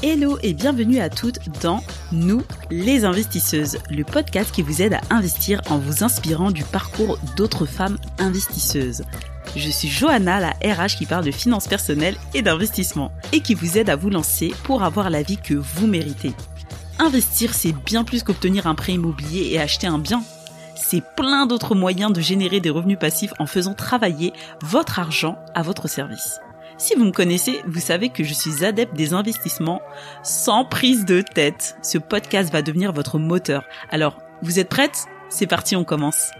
Hello et bienvenue à toutes dans Nous, les investisseuses, le podcast qui vous aide à investir en vous inspirant du parcours d'autres femmes investisseuses. Je suis Johanna, la RH qui parle de finances personnelles et d'investissement et qui vous aide à vous lancer pour avoir la vie que vous méritez. Investir, c'est bien plus qu'obtenir un prêt immobilier et acheter un bien. C'est plein d'autres moyens de générer des revenus passifs en faisant travailler votre argent à votre service. Si vous me connaissez, vous savez que je suis adepte des investissements sans prise de tête. Ce podcast va devenir votre moteur. Alors, vous êtes prête? C'est parti, on commence.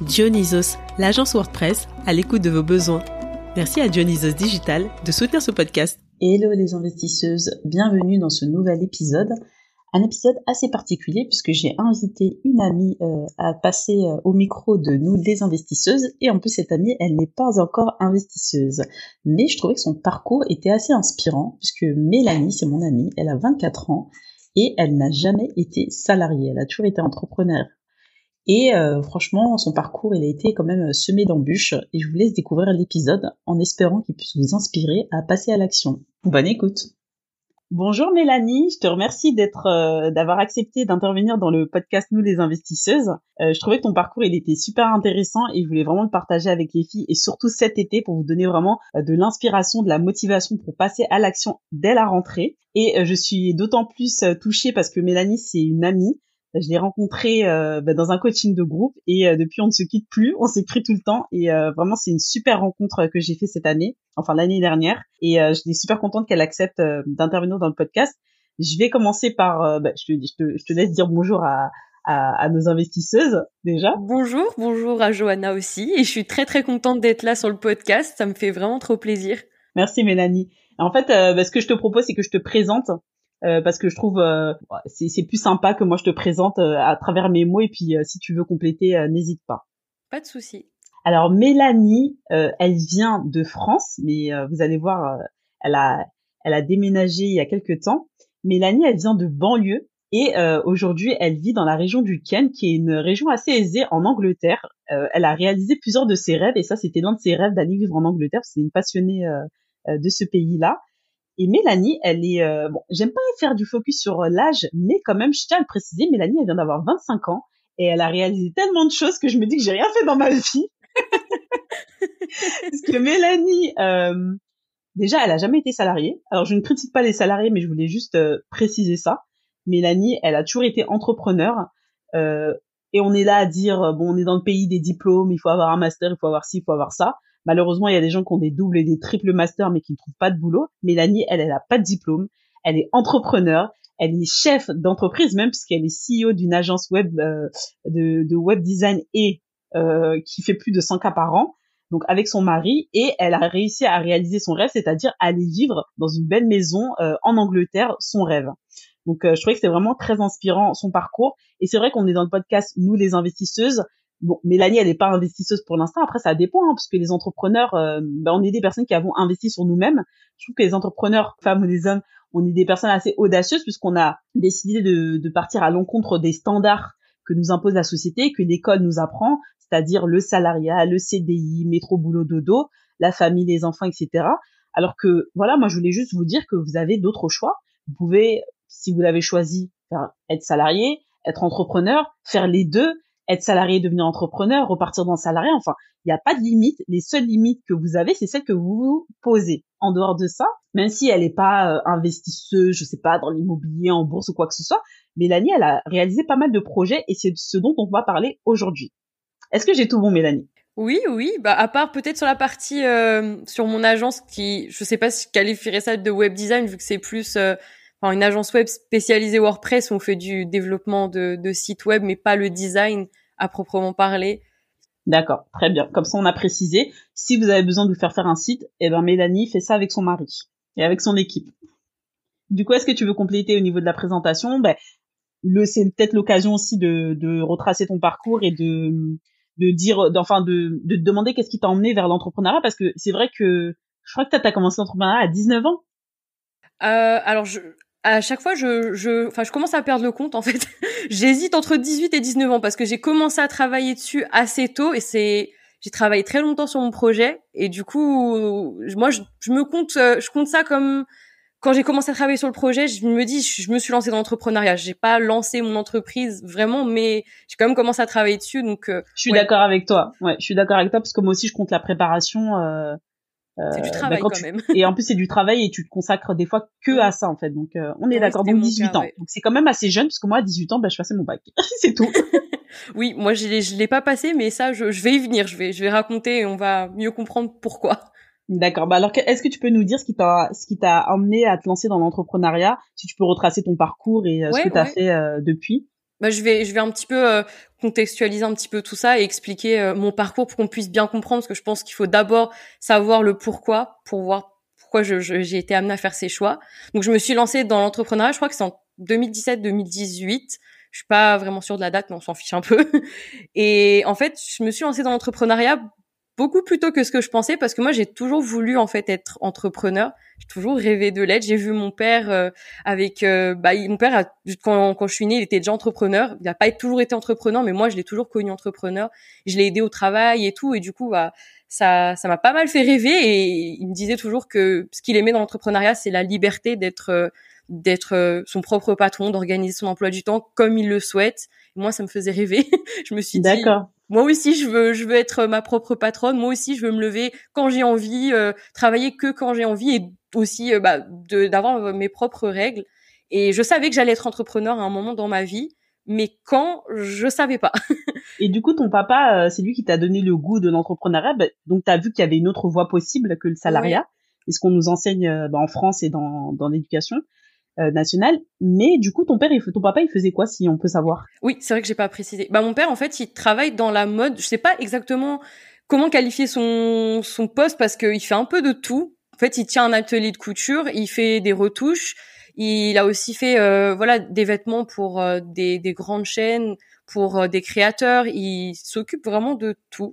Dionysos, l'agence WordPress, à l'écoute de vos besoins. Merci à Dionysos Digital de soutenir ce podcast. Hello les investisseuses, bienvenue dans ce nouvel épisode un épisode assez particulier puisque j'ai invité une amie euh, à passer euh, au micro de nous des investisseuses et en plus cette amie elle n'est pas encore investisseuse. Mais je trouvais que son parcours était assez inspirant puisque Mélanie c'est mon amie elle a 24 ans et elle n'a jamais été salariée. Elle a toujours été entrepreneur. Et euh, franchement son parcours il a été quand même semé d'embûches et je vous laisse découvrir l'épisode en espérant qu'il puisse vous inspirer à passer à l'action. Bonne écoute Bonjour Mélanie, je te remercie d'être, euh, d'avoir accepté d'intervenir dans le podcast Nous les investisseuses. Euh, je trouvais que ton parcours il était super intéressant et je voulais vraiment le partager avec les filles et surtout cet été pour vous donner vraiment euh, de l'inspiration, de la motivation pour passer à l'action dès la rentrée. Et je suis d'autant plus touchée parce que Mélanie c'est une amie je l'ai rencontré euh, bah, dans un coaching de groupe et euh, depuis on ne se quitte plus, on s'écrit tout le temps et euh, vraiment c'est une super rencontre que j'ai fait cette année, enfin l'année dernière et je suis super contente qu'elle accepte d'intervenir dans le podcast. Je vais commencer par, bah, je, te, je, te, je, te, laisse dire bonjour à, à, à, nos investisseuses déjà. Bonjour, bonjour à Johanna aussi et je suis très très contente d'être là sur le podcast, ça me fait vraiment trop plaisir. Merci Mélanie. En fait, bah, ce que je te propose, c'est que je te présente euh, parce que je trouve euh, c'est plus sympa que moi je te présente euh, à travers mes mots et puis si tu veux compléter n'hésite pas. Pas de souci. Alors Mélanie, elle vient de France, mais vous allez voir, elle a elle a déménagé il y a quelques temps. Mélanie, elle vient de banlieue et aujourd'hui elle vit dans la région du Kent, qui est une région assez aisée en Angleterre. elle a réalisé plusieurs de ses rêves et ça c'était l'un de ses rêves d'aller vivre en Angleterre. C'est une passionnée de ce pays-là. Et Mélanie, elle est euh, bon, j'aime pas faire du focus sur euh, l'âge, mais quand même, je tiens à le préciser, Mélanie, elle vient d'avoir 25 ans et elle a réalisé tellement de choses que je me dis que j'ai rien fait dans ma vie. Parce que Mélanie, euh, déjà, elle a jamais été salariée. Alors, je ne critique pas les salariés, mais je voulais juste euh, préciser ça. Mélanie, elle a toujours été entrepreneur. et on est là à dire, bon, on est dans le pays des diplômes, il faut avoir un master, il faut avoir ci, il faut avoir ça. Malheureusement, il y a des gens qui ont des doubles et des triples masters mais qui ne trouvent pas de boulot. Mélanie, elle, elle a pas de diplôme. Elle est entrepreneur. Elle est chef d'entreprise même puisqu'elle est CEO d'une agence web euh, de, web design et euh, qui fait plus de 100 cas par an. Donc avec son mari et elle a réussi à réaliser son rêve, c'est-à-dire aller vivre dans une belle maison euh, en Angleterre, son rêve. Donc je trouvais que c'était vraiment très inspirant son parcours et c'est vrai qu'on est dans le podcast nous les investisseuses Bon, Mélanie, elle n'est pas investisseuse pour l'instant. Après, ça dépend, hein, parce que les entrepreneurs, euh, ben, on est des personnes qui avons investi sur nous-mêmes. Je trouve que les entrepreneurs, femmes ou des hommes, on est des personnes assez audacieuses puisqu'on a décidé de, de partir à l'encontre des standards que nous impose la société, que l'école nous apprend, c'est-à-dire le salariat, le CDI, métro, boulot, dodo, la famille, les enfants, etc. Alors que, voilà, moi, je voulais juste vous dire que vous avez d'autres choix. Vous pouvez, si vous l'avez choisi, être salarié, être entrepreneur, faire les deux être salarié, devenir entrepreneur, repartir dans le salarié. Enfin, il n'y a pas de limite. Les seules limites que vous avez, c'est celles que vous vous posez. En dehors de ça, même si elle n'est pas euh, investisseuse, je sais pas, dans l'immobilier, en bourse ou quoi que ce soit, Mélanie, elle a réalisé pas mal de projets et c'est ce dont on va parler aujourd'hui. Est-ce que j'ai tout bon, Mélanie? Oui, oui. Bah à part peut-être sur la partie euh, sur mon agence qui, je sais pas si qualifierais ça de web design vu que c'est plus euh, enfin, une agence web spécialisée WordPress où on fait du développement de, de sites web, mais pas le design à proprement parler. D'accord, très bien. Comme ça, on a précisé. Si vous avez besoin de vous faire faire un site, eh ben Mélanie fait ça avec son mari et avec son équipe. Du coup, est-ce que tu veux compléter au niveau de la présentation? Ben, le, c'est peut-être l'occasion aussi de, de retracer ton parcours et de, de dire, d'enfin de, de te demander qu'est-ce qui t'a emmené vers l'entrepreneuriat? Parce que c'est vrai que je crois que tu as commencé l'entrepreneuriat à 19 ans. Euh, alors, je, à chaque fois, je, je, enfin, je commence à perdre le compte en fait. J'hésite entre 18 et 19 ans parce que j'ai commencé à travailler dessus assez tôt et c'est, j'ai travaillé très longtemps sur mon projet et du coup, moi, je, je me compte, euh, je compte ça comme quand j'ai commencé à travailler sur le projet, je me dis, je me suis lancée dans l'entrepreneuriat. J'ai pas lancé mon entreprise vraiment, mais j'ai quand même commencé à travailler dessus. Donc, euh, je suis d'accord avec toi. Ouais, je suis d'accord avec toi parce que moi aussi, je compte la préparation. Euh, c'est du bah, travail quand, même. et en plus, c'est du travail et tu te consacres des fois que à ça en fait. Donc, euh, on est d'accord. Donc 18 ans. Donc c'est quand même assez jeune parce que moi, à 18 ans, bah, je passais mon bac. c'est tout. oui, moi, je l'ai, je l'ai pas passé, mais ça, je, je vais y venir. Je vais, je vais raconter et on va mieux comprendre pourquoi. D'accord. Bah alors, est-ce que tu peux nous dire ce qui t'a, ce qui t'a amené à te lancer dans l'entrepreneuriat? Si tu peux retracer ton parcours et euh, ce que tu as fait euh, depuis. Bah, je vais, je vais un petit peu euh, contextualiser un petit peu tout ça et expliquer mon parcours pour qu'on puisse bien comprendre, parce que je pense qu'il faut d'abord savoir le pourquoi pour voir pourquoi je, j'ai été amenée à faire ces choix. Donc, je me suis lancée dans l'entrepreneuriat. Je crois que c'est en 2017-2018. Je suis pas vraiment sûre de la date, mais on s'en fiche un peu. Et en fait, je me suis lancée dans l'entrepreneuriat beaucoup plus tôt que ce que je pensais parce que moi j'ai toujours voulu en fait être entrepreneur. J'ai toujours rêvé de l'être. J'ai vu mon père euh, avec euh, bah mon père a, quand je suis née, il était déjà entrepreneur. Il n'a pas toujours été entrepreneur, mais moi je l'ai toujours connu entrepreneur. Je l'ai aidé au travail et tout et du coup bah ça ça m'a pas mal fait rêver et il me disait toujours que ce qu'il aimait dans l'entrepreneuriat c'est la liberté d'être euh, d'être son propre patron, d'organiser son emploi du temps comme il le souhaite. moi ça me faisait rêver. je me suis dit D'accord moi aussi je veux je veux être ma propre patronne. Moi aussi je veux me lever quand j'ai envie euh, travailler que quand j'ai envie et aussi euh, bah, d'avoir euh, mes propres règles. Et je savais que j'allais être entrepreneur à un moment dans ma vie mais quand je savais pas. Et du coup ton papa c'est lui qui t'a donné le goût de l'entrepreneuriat. Bah, donc tu as vu qu'il y avait une autre voie possible que le salariat. Et ce qu'on nous enseigne bah, en France et dans dans l'éducation? Euh, national. Mais du coup, ton père, il, ton papa, il faisait quoi, si on peut savoir? Oui, c'est vrai que j'ai pas précisé. Bah, mon père, en fait, il travaille dans la mode. Je sais pas exactement comment qualifier son son poste parce qu'il fait un peu de tout. En fait, il tient un atelier de couture, il fait des retouches. Il a aussi fait euh, voilà des vêtements pour euh, des, des grandes chaînes, pour des créateurs. Il s'occupe vraiment de tout.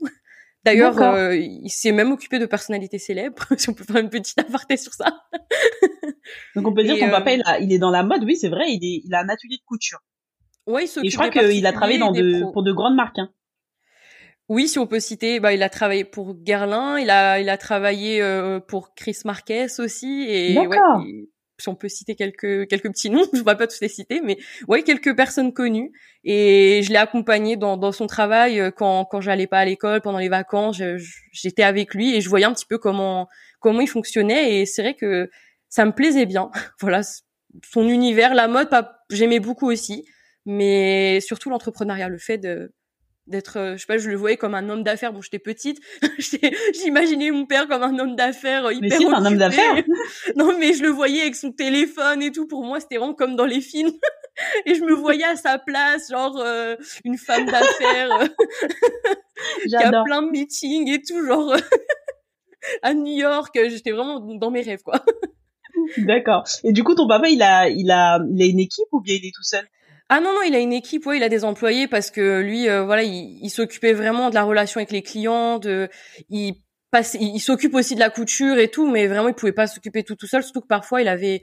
D'ailleurs, euh, il s'est même occupé de personnalités célèbres, si on peut faire une petite aparté sur ça. Donc on peut dire que ton papa, euh, il, a, il, est dans la mode, oui, c'est vrai, il, est, il a un atelier de couture. Ouais, il s'occupe Et je crois qu'il a travaillé dans de, pour de grandes marques. Hein. Oui, si on peut citer, bah, il a travaillé pour Guerlain, il a, il a travaillé euh, pour Chris Marquez aussi, et ouais, si on peut citer quelques quelques petits noms, je ne vais pas tous les citer, mais ouais, quelques personnes connues. Et je l'ai accompagné dans, dans son travail euh, quand quand j'allais pas à l'école pendant les vacances, j'étais avec lui et je voyais un petit peu comment comment il fonctionnait. Et c'est vrai que ça me plaisait bien. voilà, son univers, la mode, j'aimais beaucoup aussi, mais surtout l'entrepreneuriat, le fait de d'être euh, je sais pas je le voyais comme un homme d'affaires. Bon j'étais petite. J'imaginais mon père comme un homme d'affaires euh, hyper mais si, un homme d'affaires. Non mais je le voyais avec son téléphone et tout. Pour moi c'était vraiment comme dans les films. Et je me voyais à sa place genre euh, une femme d'affaires qui a plein de meetings et tout genre à New York. J'étais vraiment dans mes rêves quoi. D'accord. Et du coup ton papa il a il a il a une équipe ou bien il est tout seul? Ah non non, il a une équipe, ouais, il a des employés parce que lui, euh, voilà, il, s'occupait vraiment de la relation avec les clients, de, il passe, il, s'occupe aussi de la couture et tout, mais vraiment il pouvait pas s'occuper tout tout seul, surtout que parfois il avait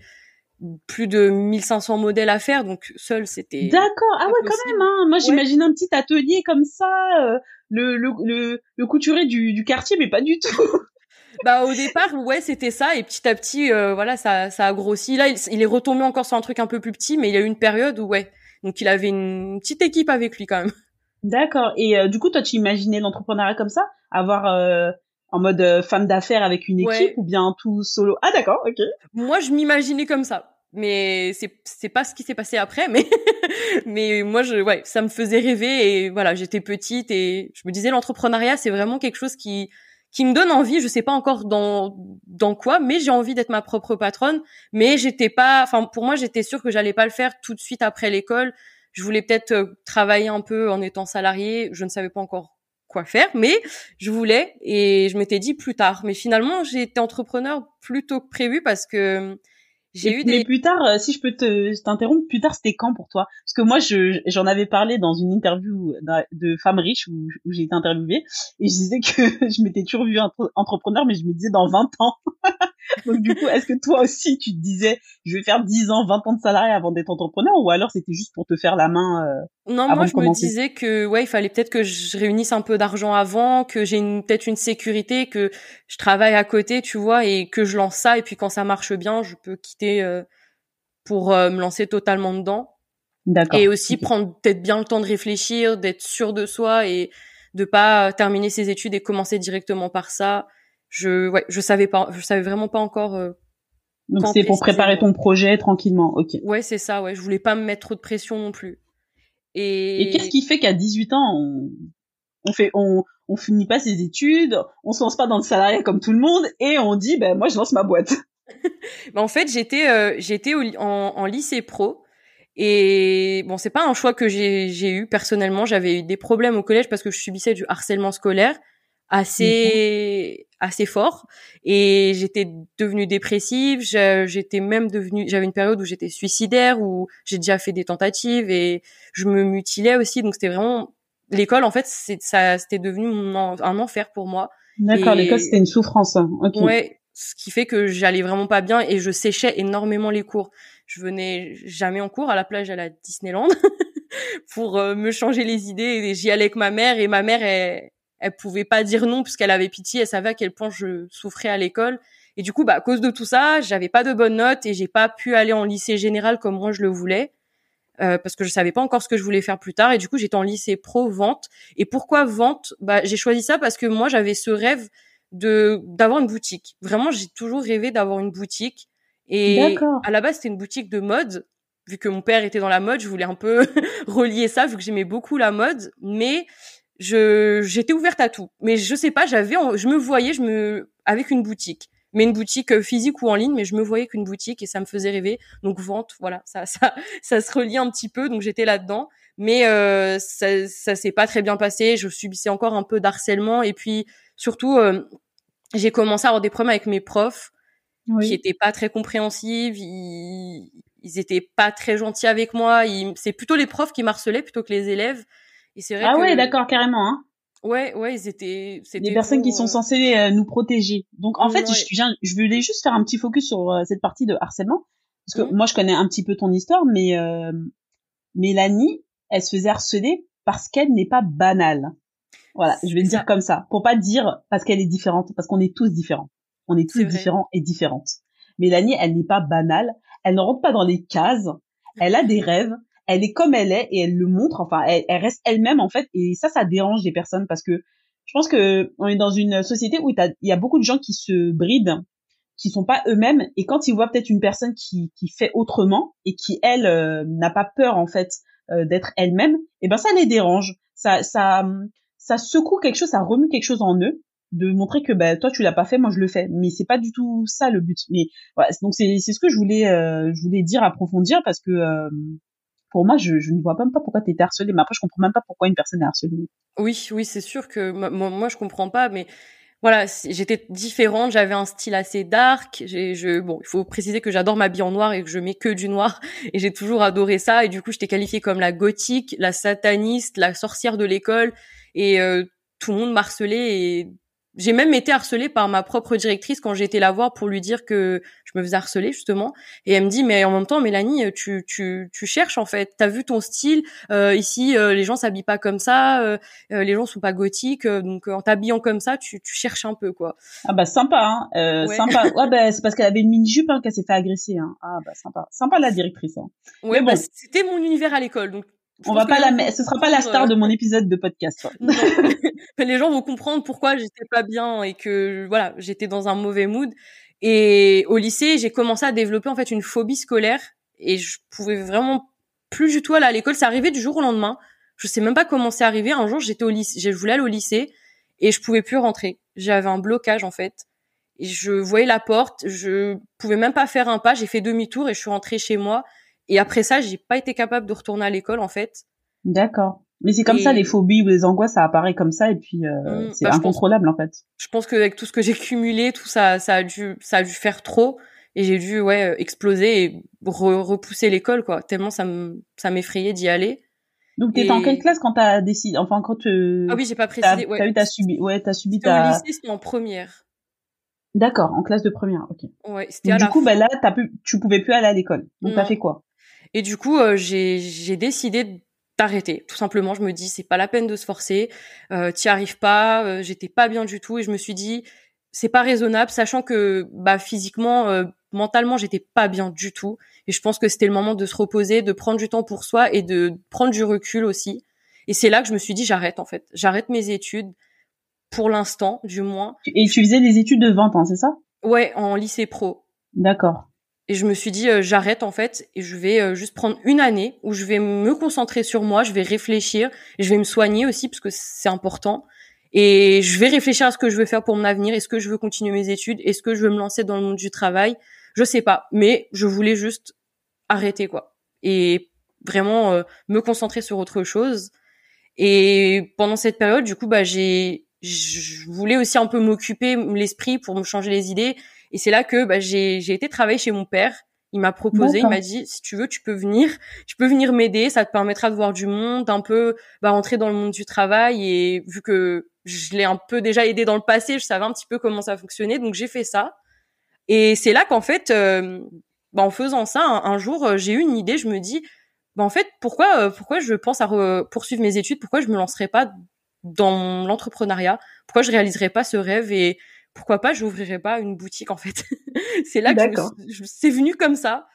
plus de 1500 modèles à faire, donc seul c'était. D'accord, ah ouais quand même. Hein. Moi j'imagine un petit atelier comme ça, euh, le, le, le, le couturier du, du quartier, mais pas du tout. bah au départ ouais c'était ça et petit à petit euh, voilà ça ça a grossi là il, il, est retombé encore sur un truc un peu plus petit mais il y a eu une période où ouais donc il avait une petite équipe avec lui quand même. D'accord. Et euh, du coup, toi, tu imaginais l'entrepreneuriat comme ça, avoir euh, en mode euh, femme d'affaires avec une équipe ou bien tout solo? Ah d'accord, ok. Moi, je m'imaginais comme ça, mais c'est c'est pas ce qui s'est passé après, mais mais moi, je ouais, ça me faisait rêver et voilà, j'étais petite et je me disais l'entrepreneuriat, c'est vraiment quelque chose qui qui me donne envie, je sais pas encore dans dans quoi, mais j'ai envie d'être ma propre patronne. Mais j'étais pas, enfin pour moi j'étais sûre que j'allais pas le faire tout de suite après l'école. Je voulais peut-être euh, travailler un peu en étant salarié. Je ne savais pas encore quoi faire, mais je voulais et je m'étais dit plus tard. Mais finalement j'ai été entrepreneur plus tôt que prévu parce que J'ai eu des... Mais plus tard, euh, si je peux te t'interrompre, plus tard c'était quand pour toi? Parce que moi, je j'en avais parlé dans une interview de femmes riches où, où j'ai été interviewée et je disais que je m'étais toujours vue entrepreneur, mais je me disais dans 20 ans. Donc du coup, est-ce que toi aussi tu te disais je vais faire 10 ans, 20 ans de salarié avant d'être entrepreneur ou alors c'était juste pour te faire la main euh, Non, moi je me disais que ouais, il fallait peut-être que je réunisse un peu d'argent avant, que j'ai peut-être une sécurité, que je travaille à côté, tu vois, et que je lance ça et puis quand ça marche bien, je peux quitter euh, pour euh, me lancer totalement dedans. Et aussi prendre peut-être bien le temps de réfléchir, d'être sûr de soi et de pas terminer ses études et commencer directement par ça. Je ouais je savais pas je savais vraiment pas encore euh, donc c'est pour préparer ton projet tranquillement ok. Ouais c'est ça ouais. Je voulais pas me mettre trop de pression non plus. Et, et qu'est-ce qui fait qu'à 18 ans on, on fait on on finit pas ses études on se lance pas dans le salariat comme tout le monde et on dit ben moi je lance ma boîte? Ben, en fait j'étais euh, j'étais en, en lycée pro et bon, c'est pas un choix que j'ai eu personnellement. J'avais eu des problèmes au collège parce que je subissais du harcèlement scolaire assez assez fort et j'étais devenue dépressive. J'étais même devenue j'avais une période où j'étais suicidaire où j'ai déjà fait des tentatives et je me mutilais aussi. Donc c'était vraiment l'école en fait c'est ça c'était devenu un enfer pour moi. D'accord l'école c'était une souffrance hein. ouais ce qui fait que j'allais vraiment pas bien et je séchais énormément les cours je venais jamais en cours à la plage à la Disneyland pour euh, me changer les idées et j'y allais avec ma mère et ma mère elle elle pouvait pas dire non puisqu'elle avait pitié, elle savait à quel point je souffrais à l'école. Et du coup, bah, à cause de tout ça, j'avais pas de bonnes notes et j'ai pas pu aller en lycée général comme moi je le voulais. Euh, parce que je savais pas encore ce que je voulais faire plus tard et du coup j'étais en lycée pro vente et pourquoi vente? Bah j'ai choisi ça parce que moi j'avais ce rêve de d'avoir une boutique. Vraiment j'ai toujours rêvé d'avoir une boutique. Et à la base c'était une boutique de mode. Vu que mon père était dans la mode je voulais un peu relier ça vu que j'aimais beaucoup la mode. Mais je j'étais ouverte à tout. Mais je sais pas j'avais je me voyais je me avec une boutique. Mais une boutique euh, physique ou en ligne mais je me voyais qu'une boutique et ça me faisait rêver. Donc vente voilà. Ça ça ça se relie un petit peu. Donc j'étais là dedans mais euh, ça ça s'est pas très bien passé. Je subissais encore un peu d'harcèlement. Et puis surtout euh, j'ai commencé à avoir des problèmes avec mes profs qui étaient pas très compréhensifs ils, ils étaient pas très gentils avec moi c'est plutôt les profs qui m'harcelaient plutôt que les élèves ah ouais, d'accord, carrément. Hein. Ouais, ouais, ils étaient. Des personnes qui sont euh, censées euh, nous protéger. Donc en fait, je, je, voulais juste faire un petit focus sur euh, cette partie de harcèlement, parce que mmh. moi je connais un petit peu ton histoire, mais Mélanie, elle se faisait harceler parce qu'elle n'est pas banale. Voilà, je vais le dire comme ça, pour pas dire parce qu'elle est différente, parce qu'on est tous différents. On est tous différents et différentes. Mélanie, elle n'est pas banale, elle ne rentre pas dans les cases, elle a des rêves, elle est comme elle est et elle le montre. Enfin, elle, reste elle-même en fait. Et ça, ça dérange des personnes parce que je pense que on est dans une société où il y a beaucoup de gens qui se brident, qui sont pas eux-mêmes. Et quand ils voient peut-être une personne qui, qui fait autrement et qui elle euh, n'a pas peur en fait euh, d'être elle-même, et eh ben ça les dérange. Ça, ça, ça secoue quelque chose, ça remue quelque chose en eux de montrer que bah toi tu l'as pas fait moi je le fais mais c'est pas du tout ça le but mais voilà donc c'est c'est ce que je voulais euh, je voulais dire approfondir parce que pour moi, je, je ne vois même pas pourquoi tu étais harcelée. Mais après, je comprends même pas pourquoi une personne est harcelée. Oui, oui, c'est sûr que moi, moi, je comprends pas, mais voilà, j'étais différente, j'avais un style assez dark. Je, bon, il faut préciser que j'adore m'habiller en noir et que je mets que du noir, et j'ai toujours adoré ça. Et du coup, j'étais qualifiée comme la gothique, la sataniste, la sorcière de l'école, et euh, tout le monde m'harcelait. Et j'ai même été harcelée par ma propre directrice quand j'ai été la voir pour lui dire que je me faisais harceler justement. Et elle me dit mais en même temps Mélanie, tu tu tu cherches en fait. T'as vu ton style euh, ici, euh, les gens s'habillent pas comme ça, euh, euh les gens sont pas gothiques, euh, donc en t'habillant comme ça, tu tu cherches un peu quoi. Ah bah sympa, hein. Ouais. sympa. Ouais bah c'est parce qu'elle avait une mini jupe hein, qu'elle s'est fait agresser. Hein. Ah bah sympa, sympa la directrice. Hein. Ouais, bah, c'était mon univers à l'école donc on va pas la ce sera pas la star de mon épisode de podcast. les gens vont comprendre pourquoi j'étais pas bien et que voilà, j'étais dans un mauvais mood et au lycée, j'ai commencé à développer en fait une phobie scolaire et je pouvais vraiment plus du tout aller à l'école, ça arrivait du jour au lendemain. Je sais même pas comment c'est arrivé. Un jour, j'étais au lycée, je voulais aller au lycée et je pouvais plus rentrer. J'avais un blocage en fait. Et je voyais la porte, je pouvais même pas faire un pas, j'ai fait demi-tour et je suis rentrée chez moi et après ça, j'ai pas été capable de retourner à l'école en fait. D'accord. Mais c'est comme ça, les phobies ou les angoisses, ça apparaît comme ça et puis euh, mmh, c'est bah, incontrôlable en fait. Je pense qu'avec tout ce que j'ai cumulé, tout ça, ça a dû, ça a dû faire trop. et j'ai dû ouais exploser et repousser l'école quoi tellement ça me ça m'effrayait d'y aller donc t'étais en quelle classe quand t'as décidé enfin quand tu ah oui j'ai pas précisé t'as, ouais. t'as subi ouais t'as subi ta au lycée c'était en première d'accord en classe de première ok ouais c'était du coup bah là t'as pu tu pouvais plus aller à l'école donc t'as fait quoi? Et du coup euh, j'ai j'ai décidé d'arrêter tout simplement je me dis c'est pas la peine de se forcer euh, t'y arrives pas euh, j'étais pas bien du tout et je me suis dit c'est pas raisonnable, sachant que bah physiquement, euh, mentalement, j'étais pas bien du tout. Et je pense que c'était le moment de se reposer, de prendre du temps pour soi et de prendre du recul aussi. Et c'est là que je me suis dit j'arrête en fait, j'arrête mes études pour l'instant, du moins. Et tu faisais des études de 20 ans, c'est ça? Ouais, en lycée pro. D'accord. Et je me suis dit euh, j'arrête en fait et je vais euh, juste prendre une année où je vais me concentrer sur moi, je vais réfléchir je vais me soigner aussi parce que c'est important et je vais réfléchir à ce que je veux faire pour mon avenir. Est-ce que je veux continuer mes études Est-ce que je veux me lancer dans le monde du travail Je sais pas, mais je voulais juste arrêter quoi et vraiment euh, me concentrer sur autre chose. Et pendant cette période, du coup, bah j'ai je voulais aussi un peu m'occuper l'esprit pour me changer les idées. Et c'est là que bah, j'ai j'ai été travailler chez mon père. Il m'a proposé, il m'a dit si tu veux, tu peux venir, tu peux venir m'aider, ça te permettra de voir du monde, un peu bah, rentrer dans le monde du travail. Et vu que je l'ai un peu déjà aidé dans le passé, je savais un petit peu comment ça fonctionnait, donc j'ai fait ça. Et c'est là qu'en fait, euh, bah, en faisant ça, un, jour, euh, j'ai eu une idée, je me dis, bah, en fait, pourquoi, euh, pourquoi je pense à poursuivre mes études, pourquoi je me lancerais pas dans l'entrepreneuriat, pourquoi je réaliserais pas ce rêve? Et pourquoi pas j'ouvrirais pas une boutique en fait. c'est là que c'est venu comme ça.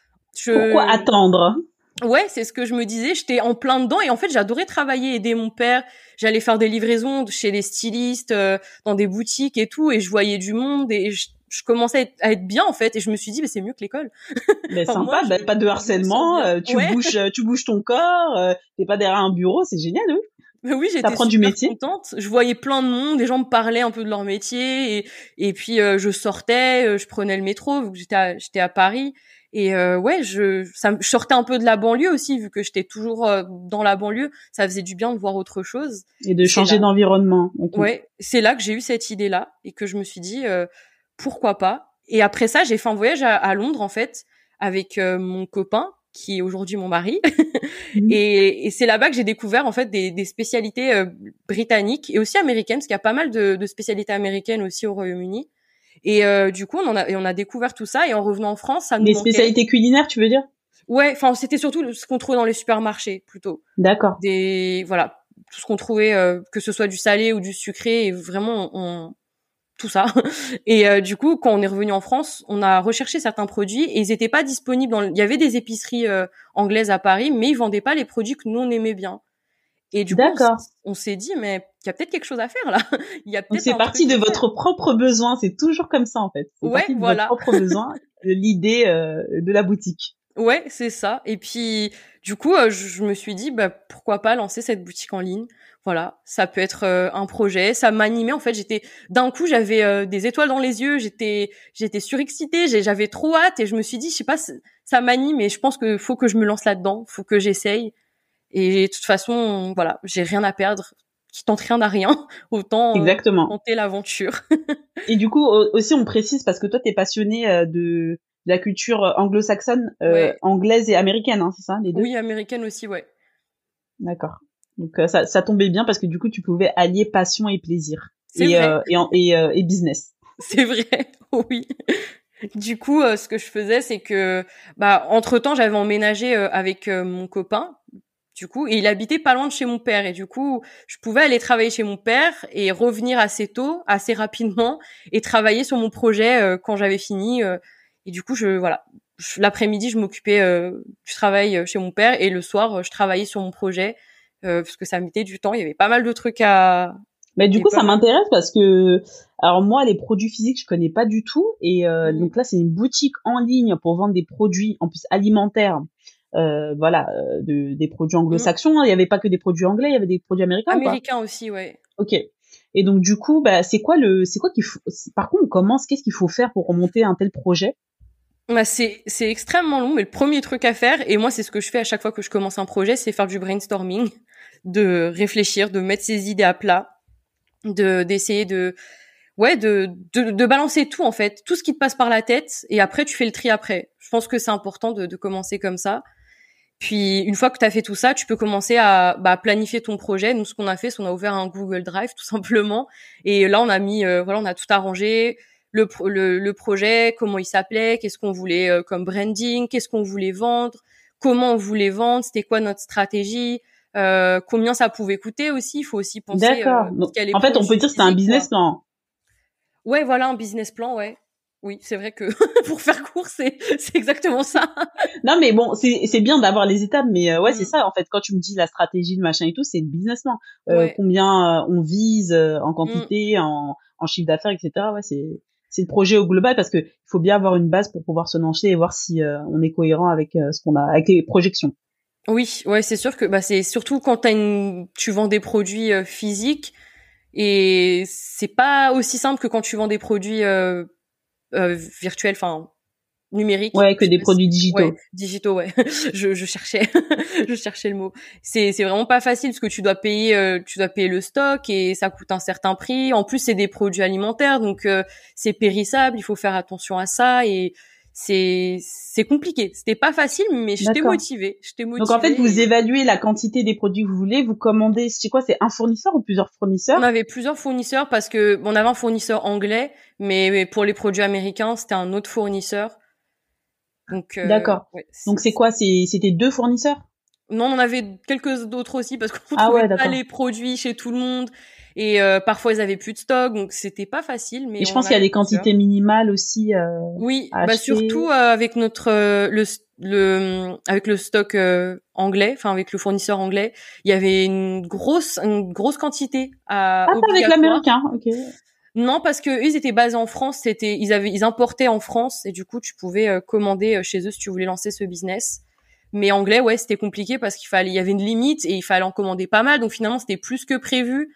Pourquoi attendre? Ouais, c'est ce que je me disais. J'étais en plein dedans et en fait, j'adorais travailler, aider mon père. J'allais faire des livraisons chez les stylistes, euh, dans des boutiques et tout, et je voyais du monde et je, commençais à être, bien en fait. Et je me suis dit, mais c'est mieux que l'école. Mais sympa, bah, pas de harcèlement, euh, tu bouges, euh, tu bouges ton corps, t'es pas derrière un bureau, c'est génial, oui. Mais oui, j'étais super du métier. contente. Je voyais plein de monde, des gens me parlaient un peu de leur métier et et puis je sortais, je prenais le métro vu que j'étais j'étais à Paris et euh, ouais, je, ça, je sortais un peu de la banlieue aussi, vu que j'étais toujours euh, dans la banlieue. Ça faisait du bien de voir autre chose. Et de changer d'environnement. Ouais, c'est là que j'ai eu cette idée-là et que je me suis dit euh, pourquoi pas. Et après ça, j'ai fait un voyage à, Londres en fait avec euh, mon copain qui est aujourd'hui mon mari. Mmh. et, et c'est là-bas que j'ai découvert en fait des, des spécialités britanniques et aussi américaines, parce qu'il y a pas mal de, de spécialités américaines aussi au Royaume-Uni. Et euh, du coup, on en a, et on a découvert tout ça. Et en revenant en France, ça nous Des spécialités culinaires, tu veux dire? Ouais, enfin, c'était surtout ce qu'on trouvait dans les supermarchés, plutôt. D'accord. Des, voilà, tout ce qu'on trouvait, euh, que ce soit du salé ou du sucré, et vraiment, on, tout ça. Et euh, du coup, quand on est revenu en France, on a recherché certains produits et ils n'étaient pas disponibles. Dans Il y avait des épiceries anglaises à Paris, mais ils vendaient pas les produits que nous on aimait bien. Et du coup, on, s'est dit, mais il y a peut-être quelque chose à faire là. Il y a peut-être. C'est parti de votre propre besoin. C'est toujours comme ça en fait. Ouais, voilà. votre propre besoin, l'idée euh, de la boutique. Ouais, c'est ça. Et puis, du coup, euh, je, me suis dit, bah pourquoi pas lancer cette boutique en ligne? Voilà, ça peut être euh, un projet. Ça m'animait en fait. J'étais d'un coup, j'avais des étoiles dans les yeux. J'étais, j'étais surexcitée. J'avais trop hâte et je me suis dit, je sais pas, ça m'anime et je pense que faut que je me lance là-dedans. Faut que j'essaye. Et de toute façon, voilà, j'ai rien à perdre. Qui tente rien à rien, autant euh, Exactement. tenter l'aventure. et du coup, aussi, on précise parce que toi, t'es passionné euh, de, la culture anglo-saxonne, euh, anglaise et américaine, hein, c'est ça, les deux? Oui, américaine aussi, ouais. D'accord. Donc ça, ça tombait bien parce que du coup, tu pouvais allier passion et plaisir. Et, et, et, business. C'est vrai, oui. Du coup, ce que je faisais, c'est que, bah, entre temps, j'avais emménagé avec mon copain du coup, et il habitait pas loin de chez mon père. Et du coup, je pouvais aller travailler chez mon père et revenir assez tôt, assez rapidement, et travailler sur mon projet euh, quand j'avais fini. Euh. et du coup, je voilà, l'après-midi, je m'occupais euh, du travail chez mon père et le soir, je travaillais sur mon projet parce que ça mettait du temps. Il y avait pas mal de trucs à. Mais du coup, ça m'intéresse parce que, alors moi, les produits physiques, je connais pas du tout. Et mmh. donc là, c'est une boutique en ligne pour vendre des produits, en plus alimentaires, euh, voilà, euh, de, des produits anglo-saxons. Il n'y avait pas que des produits anglais, il y avait des produits américains. Américains aussi, ouais. Ok. Et donc du coup, bah, c'est quoi le, c'est quoi qu'il faut. Par contre, on commence. Qu'est-ce qu'il faut faire pour remonter un tel projet? Bah, c'est extrêmement long, mais le premier truc à faire, et moi c'est ce que je fais à chaque fois que je commence un projet, c'est faire du brainstorming, de réfléchir, de mettre ses idées à plat, de d'essayer de ouais, de, de, de balancer tout en fait, tout ce qui te passe par la tête, et après tu fais le tri après. Je pense que c'est important de, de commencer comme ça. Puis une fois que tu as fait tout ça, tu peux commencer à bah, planifier ton projet. Nous, ce qu'on a fait, c'est qu'on a ouvert un Google Drive tout simplement. Et là, on a mis, euh, voilà, on a tout arrangé, le, le, le projet, comment il s'appelait, qu'est-ce qu'on voulait euh, comme branding, qu'est-ce qu'on voulait vendre, comment on voulait vendre, c'était quoi notre stratégie, euh, combien ça pouvait coûter aussi. Il faut aussi penser. D'accord. en fait, on peut dire que c'est un business plan. Ouais, voilà, un business plan, ouais. Oui, c'est vrai que pour faire court, c'est c'est exactement ça. non, mais bon, c'est c'est bien d'avoir les étapes, mais euh, ouais, c'est mm. ça en fait. Quand tu me dis la stratégie, le machin et tout, c'est le business plan. Euh, Combien euh, on vise euh, en quantité, mm. en en chiffre d'affaires, etc. Ouais, c'est c'est le projet au global parce que il faut bien avoir une base pour pouvoir se lancer et voir si on est cohérent avec ce qu'on a, avec les projections. Oui, ouais, c'est sûr que bah c'est surtout quand tu vends des produits physiques et c'est pas aussi simple que quand tu vends des produits euh, euh, virtuels, enfin numériques. Ouais, que des produits digitaux. Ouais, digitaux, ouais. je, je cherchais, je cherchais le mot. C'est c'est vraiment pas facile parce que tu dois payer, euh, tu dois payer le stock et ça coûte un certain prix. En plus, c'est des produits alimentaires, donc euh, c'est périssable. Il faut faire attention à ça et c'est c'est compliqué. C'était pas facile, mais j'étais motivée. J'étais motivée. Donc en fait, vous évaluez la quantité des produits que vous voulez, vous commandez. C'est quoi C'est un fournisseur ou plusieurs fournisseurs? On avait plusieurs fournisseurs parce que on avait un fournisseur anglais, mais pour les produits américains, c'était un autre fournisseur. Donc euh, d'accord. Donc c'est quoi? C'était deux fournisseurs? Non, on en avait quelques d'autres aussi parce qu'on ah trouvait pas les produits chez tout le monde. Et euh, parfois ils avaient plus de stock, donc c'était pas facile. Mais et je pense qu'il y a des quantités minimales aussi. Euh, oui, bah surtout euh, avec notre euh, le le avec le stock anglais, enfin avec le fournisseur anglais, il y avait une grosse une grosse quantité à. Ah, pas avec l'américain, ok. Non, parce que ils étaient basés en France, c'était ils avaient ils importaient en France et du coup tu pouvais commander chez eux si tu voulais lancer ce business. Mais anglais, ouais, c'était compliqué parce qu'il fallait, il y avait une limite et il fallait en commander pas mal. Donc finalement, c'était plus que prévu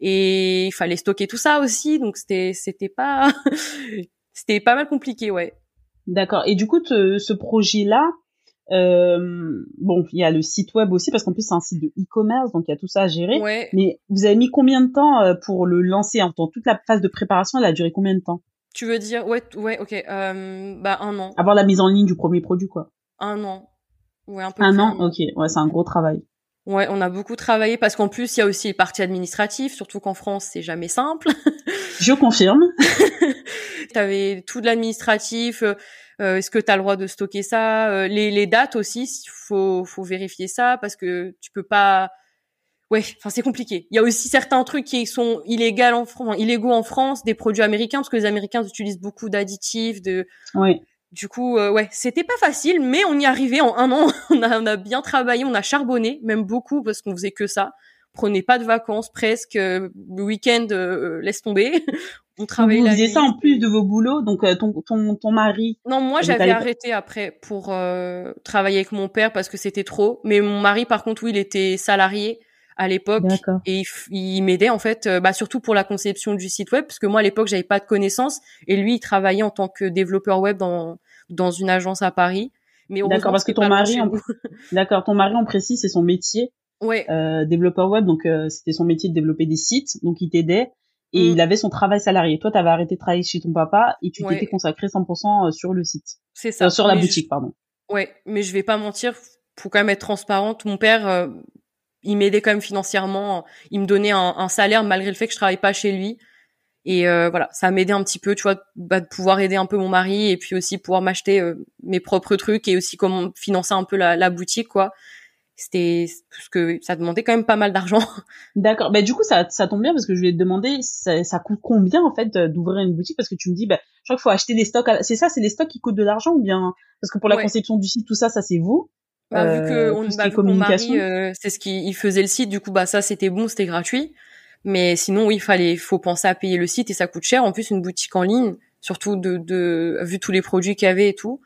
et il fallait stocker tout ça aussi donc c'était c'était pas c'était pas mal compliqué ouais d'accord et du coup ce projet là euh, bon il y a le site web aussi parce qu'en plus c'est un site de e-commerce donc il y a tout ça à gérer. Ouais. mais vous avez mis combien de temps euh, pour le lancer en toute la phase de préparation elle a duré combien de temps? Tu veux dire ouais ouais ok euh, bah un an. Avoir la mise en ligne du premier produit quoi. Un an. Ouais un peu un an? ok ouais c'est un gros travail. Ouais, on a beaucoup travaillé parce qu'en plus, il y a aussi les parties administratives, surtout qu'en France, c'est jamais simple. Je confirme. tu avais tout de l'administratif, euh, euh, est-ce que tu as le droit de stocker ça, euh, les, les dates aussi, faut faut vérifier ça parce que tu peux pas Ouais, enfin c'est compliqué. Il y a aussi certains trucs qui sont illégaux en France, illégaux en France, des produits américains parce que les Américains utilisent beaucoup d'additifs, de ouais. Du coup, euh, ouais, c'était pas facile, mais on y arrivait en un an. on, a, on a bien travaillé, on a charbonné, même beaucoup parce qu'on faisait que ça. Prenez pas de vacances presque, euh, le week-end euh, laisse tomber. On travaillait. Vous faisiez ça en plus de vos boulots, donc ton ton ton mari. Non, moi j'avais arrêté après pour travailler avec mon père parce que c'était trop. Mais mon mari, par contre, oui, il était salarié à l'époque et il, m'aidait en fait euh, bah, surtout pour la conception du site web parce que moi à l'époque j'avais pas de connaissances et lui il travaillait en tant que développeur web dans dans une agence à Paris mais d'accord parce que ton mari d'accord ton mari on précise c'est son métier ouais euh, développeur web donc euh, c'était son métier de développer des sites donc il t'aidait et mm. il avait son travail salarié toi tu avais arrêté de travailler chez ton papa et tu t'étais consacré 100% euh, sur le site c'est ça sur la boutique pardon ouais mais je vais pas mentir faut quand même être transparente mon père il m'aidait quand même financièrement. Il me donnait un, salaire malgré le fait que je travaille pas chez lui. Et euh, voilà, ça m'aidait un petit peu, tu vois, bah, de pouvoir aider un peu mon mari et puis aussi pouvoir m'acheter euh, mes propres trucs et aussi comment financer un peu la, boutique, quoi. C'était parce que ça demandait quand même pas mal d'argent. D'accord. Bah du coup ça ça tombe bien parce que je voulais te demander ça, ça coûte combien en fait d'ouvrir une boutique? Parce que tu me dis bah je crois qu'il faut acheter des stocks. C'est ça, c'est les stocks qui coûtent de l'argent ou bien parce que pour la conception du site tout ça ça c'est vous? Bah, vu que euh, on, bah, mon mari, euh, c'est ce qu'il faisait le site, du coup, bah ça c'était bon, c'était gratuit. Mais sinon, oui, il fallait, faut penser à payer le site et ça coûte cher. En plus, une boutique en ligne, surtout de, de vu tous les produits qu'il y avait et tout.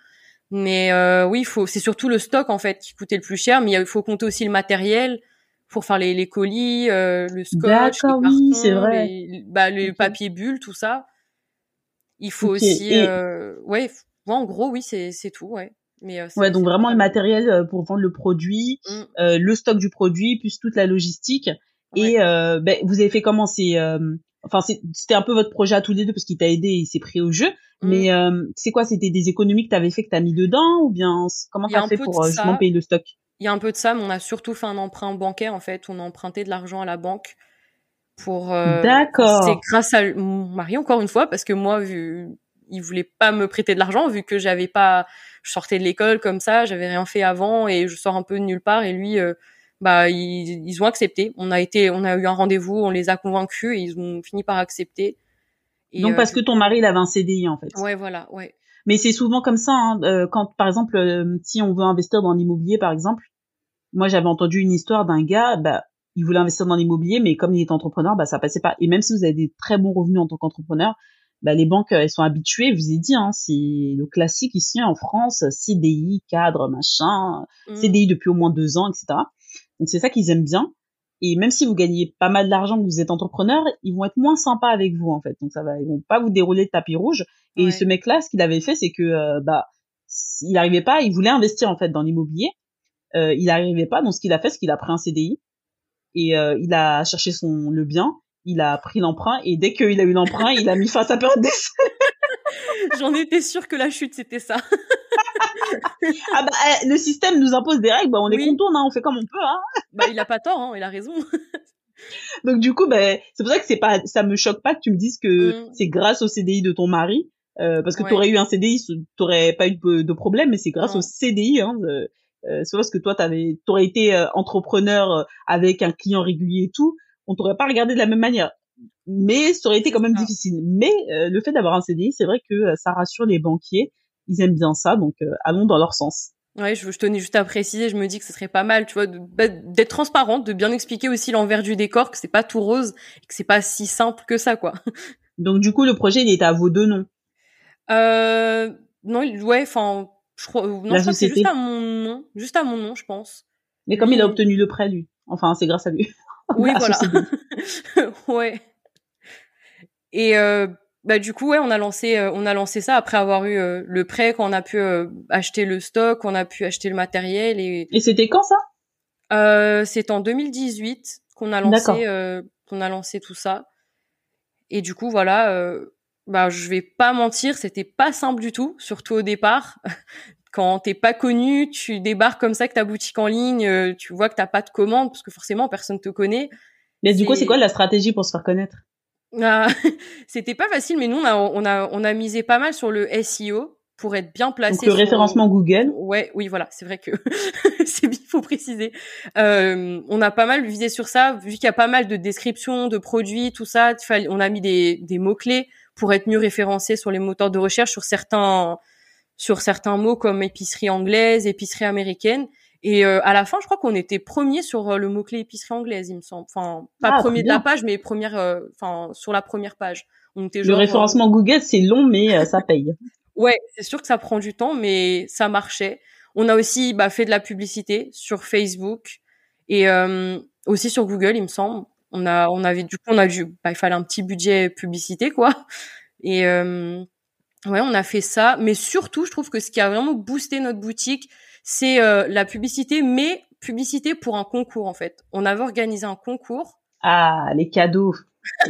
Mais euh, oui, faut, c'est surtout le stock en fait qui coûtait le plus cher. Mais il faut compter aussi le matériel pour faire les, les colis, euh, le scotch, les oui, c'est vrai. Les, bah, le papier bulle, tout ça. Il faut aussi, euh, ouais, en gros, oui, c'est c'est tout, ouais. Mais, euh, ouais, donc vraiment le matériel euh, pour vendre le produit, mm. euh, le stock du produit, plus toute la logistique. Et euh, ben, vous avez fait comment C'est enfin c'était un peu votre projet à tous les deux parce qu'il t'a aidé, il s'est pris au jeu. Mm. Mais euh, c'est quoi? C'était des économies que t'avais fait que t'as mis dedans ou bien comment t'as fait pour justement payer le stock? Il y a un peu de ça, mais on a surtout fait un emprunt bancaire en fait. On a emprunté de l'argent à la banque pour. D'accord. C'est grâce à mon mari encore une fois parce que moi vu il voulait pas me prêter de l'argent vu que j'avais pas je sortais de l'école comme ça, j'avais rien fait avant et je sors un peu de nulle part et lui euh, bah ils, ils, ont accepté. On a été on a eu un rendez-vous, on les a convaincus et ils ont fini par accepter. Et Donc euh, parce que ton mari il avait un CDI en fait. Ouais voilà, ouais. Mais c'est souvent comme ça hein, euh, quand par exemple si on veut investir dans l'immobilier par exemple, moi j'avais entendu une histoire d'un gars bah il voulait investir dans l'immobilier mais comme il est entrepreneur bah ça passait pas et même si vous avez des très bons revenus en tant qu'entrepreneur bah, les banques elles sont habituées, je vous ai dit, hein, c'est le classique ici en France, CDI, cadre, machin, mmh. CDI depuis au moins deux ans, etc. Donc c'est ça qu'ils aiment bien. Et même si vous gagnez pas mal d'argent, que vous êtes entrepreneur, ils vont être moins sympas avec vous en fait. Donc ça va, ils vont pas vous dérouler de tapis rouge. Et ce mec-là, ce qu'il avait fait, c'est que euh, bah il arrivait pas, il voulait investir en fait dans l'immobilier. Euh, il arrivait pas, donc ce qu'il a fait, c'est qu'il a pris un CDI et euh, il a cherché son le bien il a pris l'emprunt et dès qu'il a eu l'emprunt, il a mis fin à sa période d'essai. J'en étais sûre que la chute c'était ça. ah bah eh, le système nous impose des règles, bah on les contourne, hein, on fait comme on peut. Hein. bah il a pas tort, hein, il a raison. Donc du coup, bah, c'est pour ça que c'est pas, ça me choque pas que tu me dises que mm. c'est grâce au CDI de ton mari, euh, parce que tu aurais eu un CDI, t'aurais pas eu de, problème, mais c'est grâce au CDI. Hein, euh, c'est parce que toi, t'avais, t'aurais été euh, entrepreneur euh, avec un client régulier et tout on t'aurait pas regardé de la même manière. Mais ça aurait été quand même difficile. Mais euh, le fait d'avoir un CDI, c'est vrai que euh, ça rassure les banquiers. Ils aiment bien ça, donc euh, allons dans leur sens. Ouais, je, je, tenais juste à préciser, je me dis que ce serait pas mal, tu vois, bah, d'être transparente, de bien expliquer aussi l'envers du décor, que c'est pas tout rose, et que c'est pas si simple que ça, quoi. Donc du coup, le projet, il est à vos deux noms. Euh, non, ouais, enfin, je crois, non, je c'est juste à mon nom, juste à mon nom, je pense. Mais comme il a obtenu le prêt, lui, enfin, c'est grâce à lui. Oui, voilà. ouais. Et euh, bah du coup, ouais, on a lancé, euh, on a lancé ça après avoir eu euh, le prêt, quand on a pu acheter le stock, on a pu acheter le matériel et. Et c'était quand ça? C'est en 2018 qu'on a lancé, qu'on a lancé tout ça. Et du coup, voilà, bah je vais pas mentir, c'était pas simple du tout, surtout au départ quand t'es pas connu, tu débarques comme ça que ta boutique en ligne, euh, tu vois que t'as pas de commande parce que forcément personne te connaît. Mais du coup, c'est quoi la stratégie pour se faire connaître? Ah, C'était pas facile, mais nous on a on a on a misé pas mal sur le SEO pour être bien placé. Donc le référencement Google. Ouais, oui, voilà, c'est vrai que c'est bien, faut préciser. Euh, on a pas mal visé sur ça, vu qu'il y a pas mal de descriptions de produits, tout ça. On a mis des des mots clés pour être mieux référencé sur les moteurs de recherche sur certains sur certains mots comme épicerie anglaise, épicerie américaine. Et euh, à la fin, je crois qu'on était premier sur euh, le mot clé épicerie anglaise, il me semble. Enfin, pas ah, premier de la page, mais première, euh, enfin sur la première page. On était le référencement Google, c'est long, mais ça paye. ouais, c'est sûr que ça prend du temps, mais ça marchait. On a aussi bah, fait de la publicité sur Facebook et aussi sur Google, il me semble. On a, on avait du coup, on a dû, bah, il fallait un petit budget publicité, quoi. Et Ouais, on a fait ça, mais surtout, je trouve que ce qui a vraiment boosté notre boutique, c'est euh, la publicité, mais publicité pour un concours en fait. On avait organisé un concours. Ah, les cadeaux.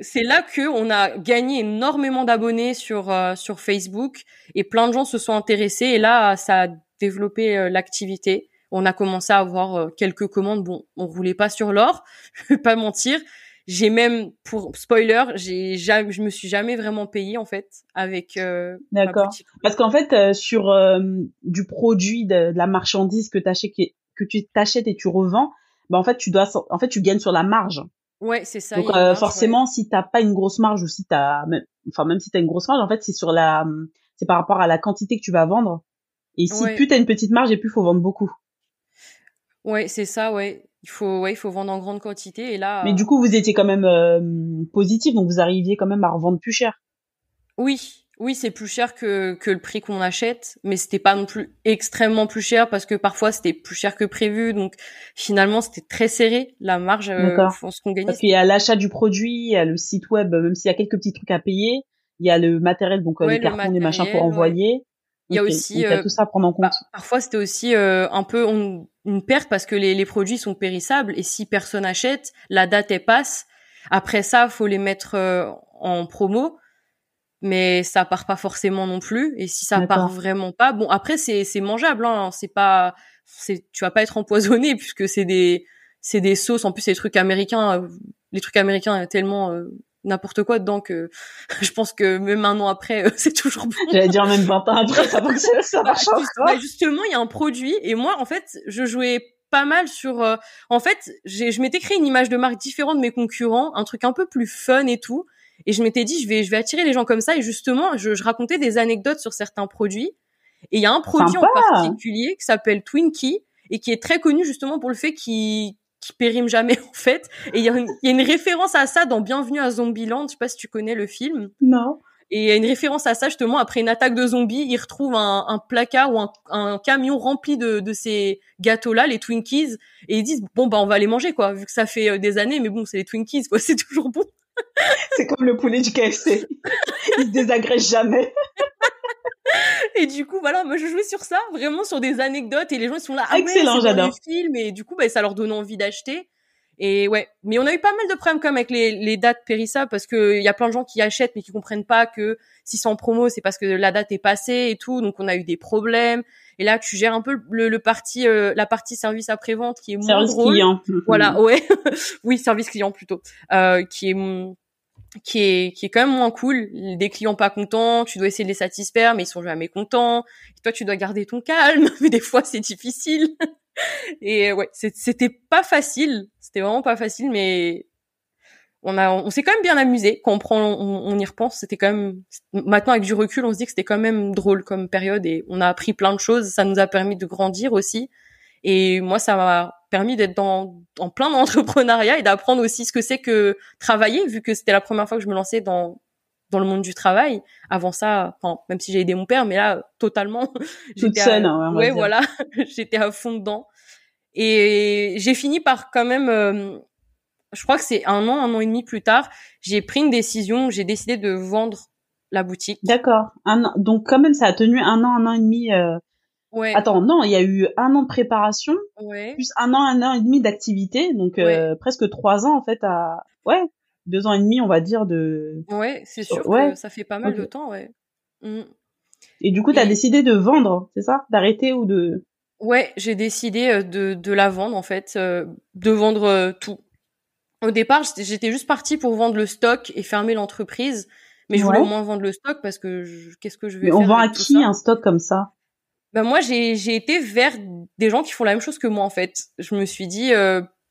c'est là que on a gagné énormément d'abonnés sur euh, sur Facebook et plein de gens se sont intéressés et là ça a développé euh, l'activité. On a commencé à avoir quelques commandes. Bon, on roulait pas sur l'or, je vais pas mentir, j'ai même pour spoiler, j'ai jamais, je me suis jamais vraiment payée en fait avec. Euh, D'accord. Parce qu'en fait, euh, sur euh, du produit, de, la marchandise que t'achètes, que tu t'achètes et tu revends, bah en fait tu dois, en fait tu gagnes sur la marge. Ouais, c'est ça. Donc euh, forcément, si t'as pas une grosse marge ou si t'as, enfin même si t'as une grosse marge, en fait c'est sur la, c'est par rapport à la quantité que tu vas vendre. Et si plus t'as une petite marge et plus faut vendre beaucoup. Ouais, c'est ça, ouais il faut ouais il faut vendre en grande quantité et là mais du coup vous étiez quand même euh, positif donc vous arriviez quand même à revendre plus cher. Oui oui c'est plus cher que que le prix qu'on achète mais c'était pas non plus extrêmement plus cher parce que parfois c'était plus cher que prévu donc finalement c'était très serré la marge euh, ce qu'on gagnait. Parce qu'il y a l'achat du produit il y a le site web même s'il y a quelques petits trucs à payer il y a le matériel donc euh, les cartons les machins pour envoyer il y a aussi y a tout ça à prendre en compte bah, parfois c'était aussi un peu on une perte parce que les, les produits sont périssables et si personne achète, la date elle passe Après ça, faut les mettre euh, en promo, mais ça part pas forcément non plus. Et si ça part vraiment pas, bon après c'est c'est mangeable, hein, c'est pas, c'est tu vas pas être empoisonné puisque c'est des c'est des sauces. En plus, c'est des trucs américains. Euh, les trucs américains tellement euh, n'importe quoi dedans que je pense que même un an après, c'est toujours bon. J'allais dire même 20 ans après, ça, ça marche bah, bah, justement, il y a un produit et moi, en fait, je jouais pas mal sur. Euh, en fait, je m'étais créé une image de marque différente de mes concurrents, un truc un peu plus fun et tout. Et je m'étais dit, je vais, je vais attirer les gens comme ça. Et justement, je, je racontais des anecdotes sur certains produits. Et il y a un produit en particulier qui s'appelle Twinkie et qui est très connu justement pour le fait qu'il qui périme jamais en fait. Et il y, a une, y a une référence à ça dans Bienvenue à Zombieland. Je sais pas si tu connais le film. Non. Et il y a une référence à ça justement après une attaque de zombies, il retrouve un, un placard ou un, un, camion rempli de, de ces gâteaux-là, les Twinkies, et ils disent bon bah on va les manger quoi, vu que ça fait euh, des années, mais bon c'est les Twinkies quoi, c'est toujours bon. c'est comme le poulet du KFC, il se désagrège jamais. et du coup voilà, moi je jouais sur ça, vraiment sur des anecdotes et les gens ils sont là ah excellent j'adore. Film et du coup bah ça leur donne envie d'acheter. Et ouais, mais on a eu pas mal de problèmes comme avec les, les dates périssables parce que il y a plein de gens qui achètent mais qui comprennent pas que si c'est en promo c'est parce que la date est passée et tout, donc on a eu des problèmes. Et là tu gères un peu le, le parti, euh, la partie service après vente qui est moins service client. Voilà, ouais, oui service client plutôt, euh, qui est qui est qui est quand même moins cool. Des clients pas contents, tu dois essayer de les satisfaire mais ils sont jamais contents. Et toi tu dois garder ton calme, mais des fois c'est difficile. Et ouais, c'était pas facile. C'était vraiment pas facile, mais on a, on s'est quand même bien amusé quand on prend, on, y repense. C'était quand même, maintenant avec du recul, on se dit que c'était quand même drôle comme période et on a appris plein de choses. Ça nous a permis de grandir aussi. Et moi, ça m'a permis d'être dans, en plein d'entrepreneuriat et d'apprendre aussi ce que c'est que travailler, vu que c'était la première fois que je me lançais dans dans le monde du travail. Avant ça, enfin, même si j'ai aidé mon père, mais là, totalement. Toute seule, hein, ouais, voilà. j'étais à fond dedans. Et j'ai fini par quand même, euh, je crois que c'est un an, un an et demi plus tard, j'ai pris une décision, j'ai décidé de vendre la boutique. D'accord. donc quand même, ça a tenu un an, un an et demi. Euh... Ouais. Attends, non, il y a eu un an de préparation, ouais. plus un an, un an et demi d'activité, donc euh, presque trois ans en fait à, ouais, deux ans et demi, on va dire de. Ouais, c'est sûr ouais. que ça fait pas mal de temps, ouais. Mm. Et du coup, tu as décidé de vendre, c'est ça? D'arrêter ou de Ouais, j'ai décidé euh, de, de la vendre en fait, euh, de vendre euh, tout. Au départ, j'étais juste partie pour vendre le stock et fermer l'entreprise, mais je voulais au moins vendre le stock parce que qu'est-ce que je vais mais faire On vend à qui un stock comme ça? Ben moi, j'ai j'ai été vers des gens qui font la même chose que moi en fait. Je me suis dit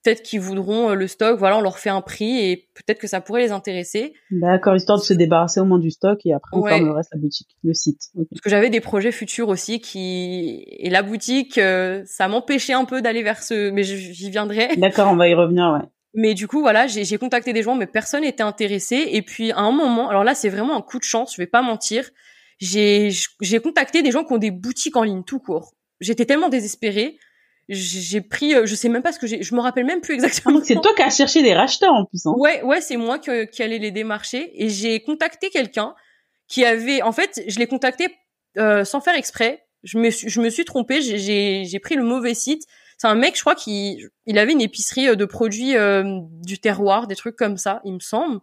peut-être qu'ils voudront euh, le stock, voilà, on leur fait un prix et peut-être que ça pourrait les intéresser. D'accord, histoire de se débarrasser au moins du stock et après on ferme le reste la boutique, le site. Parce que j'avais des projets futurs aussi qui et la boutique, euh, ça m'empêchait un peu d'aller vers ce, mais j'y viendrai. D'accord, on va y revenir, ouais. Mais du coup, voilà, j'ai contacté des gens, mais personne n'était intéressé. Et puis à un moment, alors là, c'est vraiment un coup de chance, je vais pas mentir. J'ai j'ai contacté des gens qui ont des boutiques en ligne tout court. J'étais tellement désespérée. J'ai pris euh, je sais même pas ce que j'ai je me rappelle même plus exactement c'est toi qui as cherché des racheteurs en plus hein. ouais ouais c'est moi que, qui allais les démarcher. Et j'ai contacté quelqu'un qui avait en fait je l'ai contacté euh, sans faire exprès. Je me suis je me suis trompée j'ai j'ai pris le mauvais site. C'est un mec je crois qui il avait une épicerie euh, de produits euh, du terroir des trucs comme ça il me semble.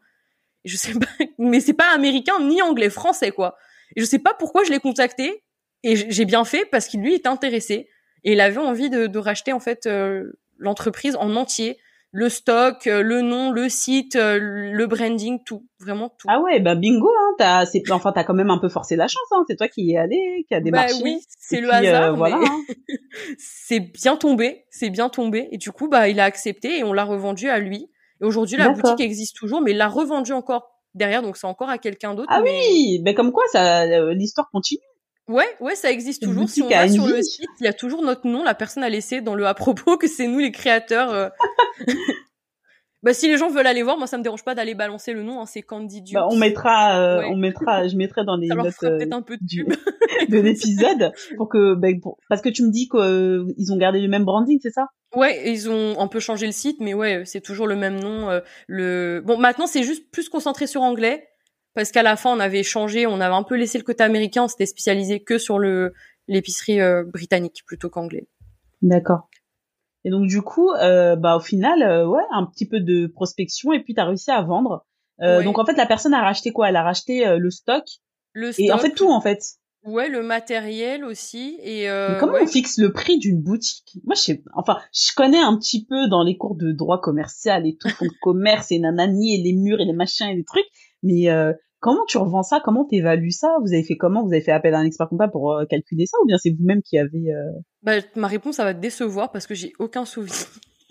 Je sais pas mais c'est pas américain ni anglais français quoi et je sais pas pourquoi je l'ai contacté et j'ai bien fait parce qu'il lui était intéressé et il avait envie de, de racheter en fait euh, l'entreprise en entier, le stock, euh, le nom, le site, euh, le branding, tout, vraiment tout. Ah ouais, bah bingo, hein, t'as, c'est, enfin t'as quand même un peu forcé la chance, hein, c'est toi qui y es allé, qui a démarché. Bah oui, c'est le hasard, voilà, mais hein. c'est bien tombé, c'est bien tombé, et du coup bah il a accepté et on l'a revendu à lui. Et aujourd'hui la boutique existe toujours, mais il l'a revendu encore derrière, donc c'est encore à quelqu'un d'autre. Ah oui, mais comme quoi ça, l'histoire continue. Ouais, ouais, ça existe toujours. Si on va sur le site, il y a toujours notre nom. La personne a laissé dans le à propos que c'est nous les créateurs. Euh. bah si les gens veulent aller voir, moi ça me dérange pas d'aller balancer le nom. Hein, c'est Candy Bah, on mettra, euh, on mettra, je mettrai dans les ça notes euh, un peu de, du, de l'épisode pour que, bah, parce que tu me dis qu'ils ont gardé le même branding, c'est ça? Ouais, ils ont un peu changé le site, mais ouais, c'est toujours le même nom. le bon, maintenant c'est juste plus concentré sur anglais parce qu'à la fin on avait changé, on avait un peu laissé le côté américain, on s'était spécialisé que sur le l'épicerie euh, britannique plutôt qu'anglais. D'accord. Et donc du coup, euh, bah au final, euh, ouais, un petit peu de prospection et puis tu as réussi à vendre. Euh, Donc en fait, la personne a racheté quoi? Elle a racheté euh, le stock. Le stock. Et en fait tout en fait. Ouais, le matériel aussi. Et Mais comment on fixe le prix d'une boutique? Moi, je sais, enfin, je connais un petit peu dans les cours de droit commercial et tout, fonds de commerce et nanani et les murs et les machins et les trucs. Mais comment tu revends ça? Comment t'évalues ça? Vous avez fait comment? Vous avez fait appel à un expert comptable pour calculer ça? Ou bien c'est vous-même qui avez bah, ma réponse, ça va te décevoir parce que j'ai aucun souvenir.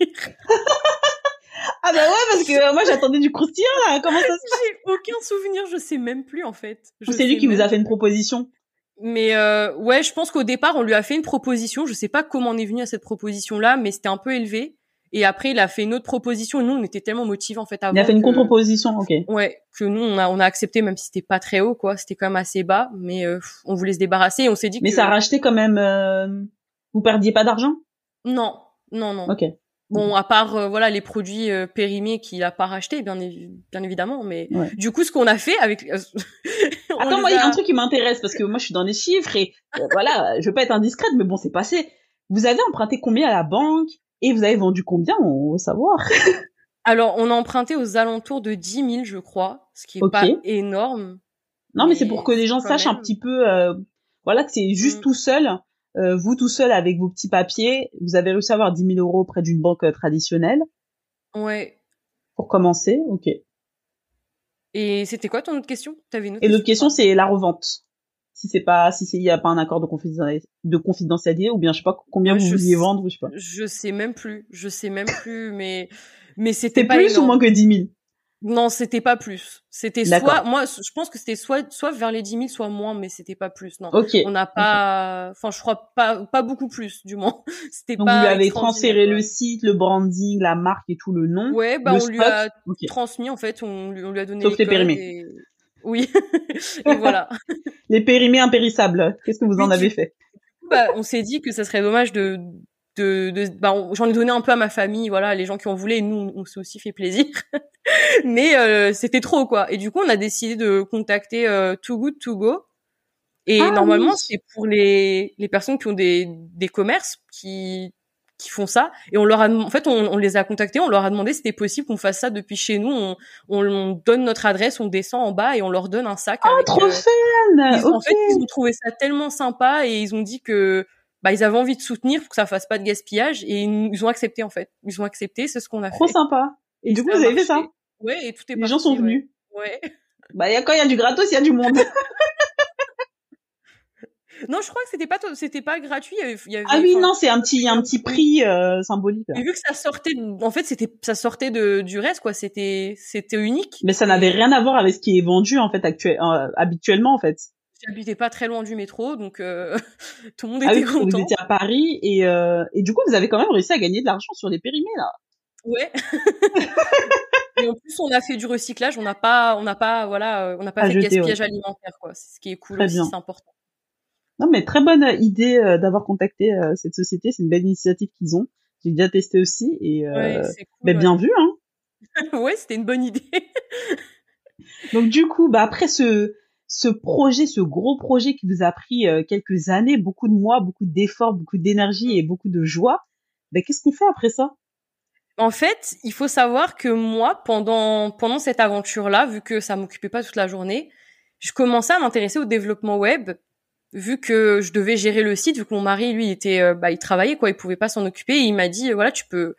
ah bah ouais, parce que moi j'attendais du croustillant là. Comment ça se passe? J'ai aucun souvenir, je sais même plus en fait. C'est lui qui vous a fait une proposition? Mais euh, ouais, je pense qu'au départ, on lui a fait une proposition. Je sais pas comment on est venu à cette proposition-là, mais c'était un peu élevé. Et après, il a fait une autre proposition. Nous, on était tellement motivés en fait avant. Il a fait une contre-proposition, ok. Ouais, que nous, on a, on a accepté, même si c'était pas très haut, quoi. C'était quand même assez bas, mais euh, on voulait se débarrasser. Et on s'est dit. Mais ça a racheté quand même. Euh... Vous perdiez pas d'argent? Non, non, non. Ok. Bon, à part euh, voilà les produits euh, périmés qu'il a pas rachetés, bien, bien évidemment. Mais du coup, ce qu'on a fait avec. Attends, moi, il y a un truc qui m'intéresse parce que moi, je suis dans les chiffres et euh, voilà, je veux pas être indiscrète, mais bon, c'est passé. Vous avez emprunté combien à la banque? Et vous avez vendu combien On veut savoir. Alors, on a emprunté aux alentours de 10 000, je crois, ce qui est pas énorme. Non, mais, c'est pour que les gens sachent un petit peu, voilà, que c'est juste mm. tout seul euh, vous tout seul avec vos petits papiers, vous avez réussi à avoir 10 000 euros auprès d'une banque euh, traditionnelle. Ouais. Pour commencer, ok. Et c'était quoi ton autre question? Avais une autre Et l'autre question, c'est la revente. Si c'est pas, si il y a pas un accord de confidentialité, de confidentialité, ou bien je sais pas combien vous vouliez vendre, je sais pas. Je sais même plus, je sais même plus, mais mais c'était pas plus ou moins que 10 000 non, c'était pas plus. C'était soit, moi, je pense que c'était soit, soit vers les 10 000, soit moins, mais c'était pas plus, non. Ok. On n'a pas, enfin, je crois pas, pas beaucoup plus, du moins. C'était pas. vous lui avez transféré le site, le branding, la marque et tout le nom. Ouais, bah, on lui a transmis, en fait, on lui, on lui a donné Sauf les, périmés. Oui. et voilà. les périmés impérissables. Qu'est-ce que vous en avez fait? Bah, on s'est dit que ça serait dommage de, de, de bah, j'en ai donné un peu à ma famille, voilà, les gens qui en voulaient, et nous, on s'est aussi fait plaisir. Mais euh, c'était trop, quoi. Et du coup, on a décidé de contacter euh, Too Good To Go. Et ah normalement, c'est pour les, les personnes qui ont des, des commerces qui qui font ça et on leur a en fait on, on les a contactés on leur a demandé si c'était possible qu'on fasse ça depuis chez nous on, on, donne notre adresse on descend en bas et on leur donne un sac oh trop euh, fun en fait ils ont trouvé ça tellement sympa et ils ont dit que bah ils avaient envie de soutenir pour que ça fasse pas de gaspillage et ils ont accepté en fait. Ils ont accepté, c'est ce qu'on a fait. Trop sympa. Et, du coup, vous avez fait ça Ouais, et tout est Les gens sont venus. Ouais. Bah y a quand il y a du gratos, il y a du monde. non, je crois que c'était pas c'était pas gratuit. Il y avait, ah oui, non, c'est un petit un petit prix euh, symbolique. Et vu que ça sortait, en fait, c'était ça sortait de du reste quoi. C'était c'était unique. Mais ça n'avait rien à voir avec ce qui est vendu en fait actuel, euh, habituellement en fait j'habitais pas très loin du métro, donc euh, tout le monde ah était ah oui, content. Vous étiez à Paris et, euh, et du coup, vous avez quand même réussi à gagner de l'argent sur les périmés là. Ouais. et en plus, on a fait du recyclage. On n'a pas, on n'a pas, voilà, on n'a pas fait de gaspillage alimentaire, quoi. C'est ce qui est cool aussi, c'est important. Non, mais très bonne idée euh, d'avoir contacté euh, cette société. C'est une belle initiative qu'ils ont. J'ai déjà testé aussi et euh, cool, mais bien vu, hein. ouais, c'était une bonne idée. Donc du coup, bah après ce ce projet, ce gros projet qui vous a pris euh, quelques années, beaucoup de mois, beaucoup d'efforts, beaucoup d'énergie et beaucoup de joie, ben, qu'est-ce qu'on fait après ça? En fait, il faut savoir que moi, pendant pendant cette aventure-là, vu que ça m'occupait pas toute la journée, je commençais à m'intéresser au développement web, vu que je devais gérer le site, vu que mon mari, lui, était, euh, bah, il travaillait quoi, il pouvait pas s'en occuper. Et il m'a dit, voilà, tu peux,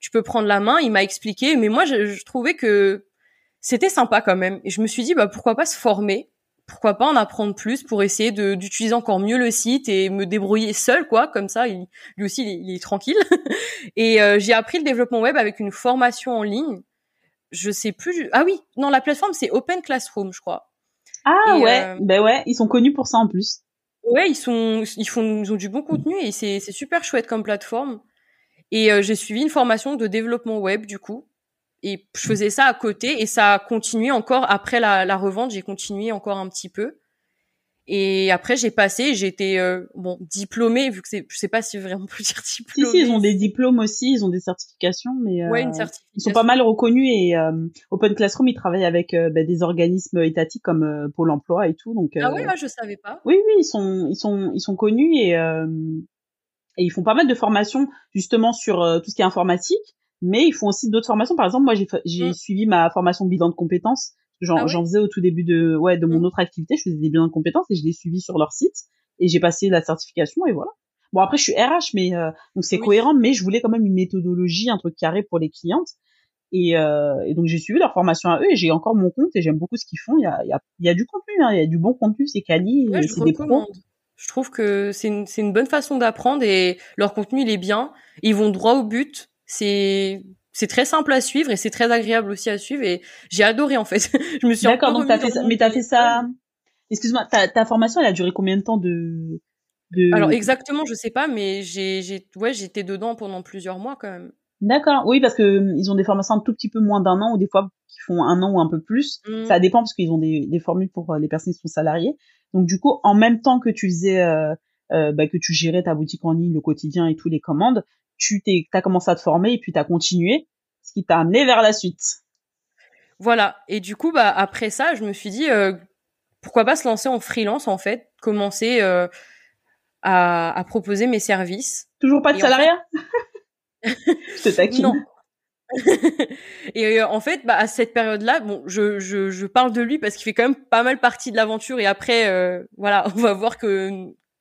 tu peux prendre la main. Il m'a expliqué, mais moi, je, je trouvais que c'était sympa quand même. Et je me suis dit, bah, pourquoi pas se former? Pourquoi pas en apprendre plus pour essayer d'utiliser encore mieux le site et me débrouiller seul quoi comme ça il, lui aussi il est, tranquille et euh, j'ai appris le développement web avec une formation en ligne je sais plus ah oui non la plateforme c'est Open Classroom je crois ah ouais euh, ben ouais ils sont connus pour ça en plus ouais ils sont ils font ils ont du bon contenu et c'est super chouette comme plateforme. Et euh, j'ai suivi une formation de développement web du coup. Et je faisais ça à côté et ça a continué encore après la, la revente. J'ai continué encore un petit peu et après j'ai passé j'ai été euh, bon diplômée vu que c'est je sais pas si vraiment on peut dire diplômée si si ils ont des diplômes aussi ils ont des certifications mais euh, ouais, une certification. ils sont pas mal reconnus et euh, Open Classroom ils travaillent avec euh, bah, des organismes étatiques comme Pôle Emploi et tout donc ah ouais là je savais pas oui oui ils sont ils sont ils sont connus et Et ils font pas mal de formations justement sur euh, tout ce qui est informatique, mais ils font aussi d'autres formations. Par exemple, moi j'ai j'ai mm. suivi ma formation bilan de compétences. J'en ah j'en faisais au tout début de ouais de mon mm. autre activité, je faisais des bilans de compétences et je l'ai suivi sur leur site et j'ai passé la certification et voilà. Bon après je suis RH mais euh, donc c'est cohérent mais je voulais quand même une méthodologie un truc carré pour les clientes et, euh, et donc j'ai suivi leur formation à eux et j'ai encore mon compte et j'aime beaucoup ce qu'ils font. Il y a, il y a, il y a du contenu, hein, il y a du bon contenu, c'est quali, ouais, c'est des pros. Je trouve que c'est une, c'est une bonne façon d'apprendre et leur contenu il est bien. Ils vont droit au but. C'est c'est très simple à suivre et c'est très agréable aussi à suivre et j'ai adoré en fait. je me suis D'accord, donc t'as fait ça, mais t'as fait ça. Excuse-moi, ta, ta formation elle a duré combien de temps de, de... Alors exactement, je sais pas, mais j'ai j'ai ouais j'étais dedans pendant plusieurs mois quand même. D'accord, oui, parce que euh, ils ont des formations un tout petit peu moins d'un an, ou des fois qui font un an ou un peu plus. Mm. Ça dépend parce qu'ils ont des, des, formules pour euh, les personnes qui sont salariées. Donc du coup, en même temps que tu faisais, euh, euh, bah, que tu gérais ta boutique en ligne, le quotidien et tous les commandes, tu t'es, as commencé à te former et puis tu as continué, ce qui t'a amené vers la suite. Voilà. Et du coup, bah après ça, je me suis dit, pourquoi pas se lancer en freelance en fait, commencer à, à, proposer mes services. Toujours pas de salariat? Je te taquine. Non. et euh, en fait, bah, à cette période-là, bon, je, je, je, parle de lui parce qu'il fait quand même pas mal partie de l'aventure. Et après, euh, voilà, on va voir que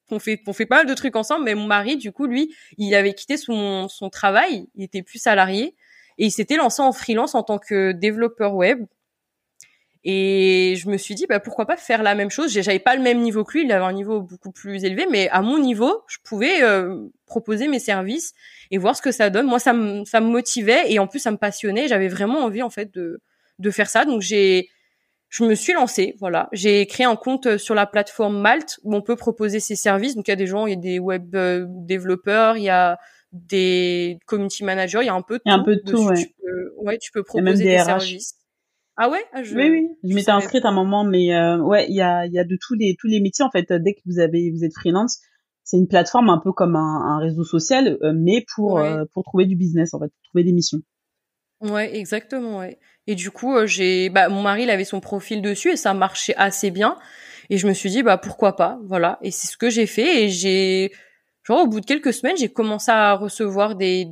qu'on fait, fait pas mal de trucs ensemble. Mais mon mari, du coup, lui, il avait quitté son, son travail, il était plus salarié et il s'était lancé en freelance en tant que développeur web. Et je me suis dit, bah, pourquoi pas faire la même chose? J'avais pas le même niveau que lui, il avait un niveau beaucoup plus élevé, mais à mon niveau, je pouvais euh, proposer mes services et voir ce que ça donne. Moi, ça me, ça me motivait et en plus, ça me passionnait. J'avais vraiment envie, en fait, de, de faire ça. Donc, j'ai, je me suis lancée, voilà. J'ai créé un compte sur la plateforme Malte où on peut proposer ses services. Donc, il y a des gens, il y a des web euh, développeurs, il y a des community managers, il y a un peu de tout. Il y a un peu de tout, ouais. Tu peux, ouais, tu peux proposer des, services. Ah ouais? Ah, je... Oui oui, je, m'étais inscrite à un moment mais euh, ouais, il y a y a de tous les tous les métiers en fait dès que vous avez vous êtes freelance, c'est une plateforme un peu comme un, un réseau social euh, mais pour euh, pour trouver du business en fait, pour trouver des missions. Ouais, exactement, ouais. Et du coup, j'ai bah mon mari il avait son profil dessus et ça marchait assez bien et je me suis dit bah pourquoi pas, voilà, et c'est ce que j'ai fait et j'ai genre au bout de quelques semaines, j'ai commencé à recevoir des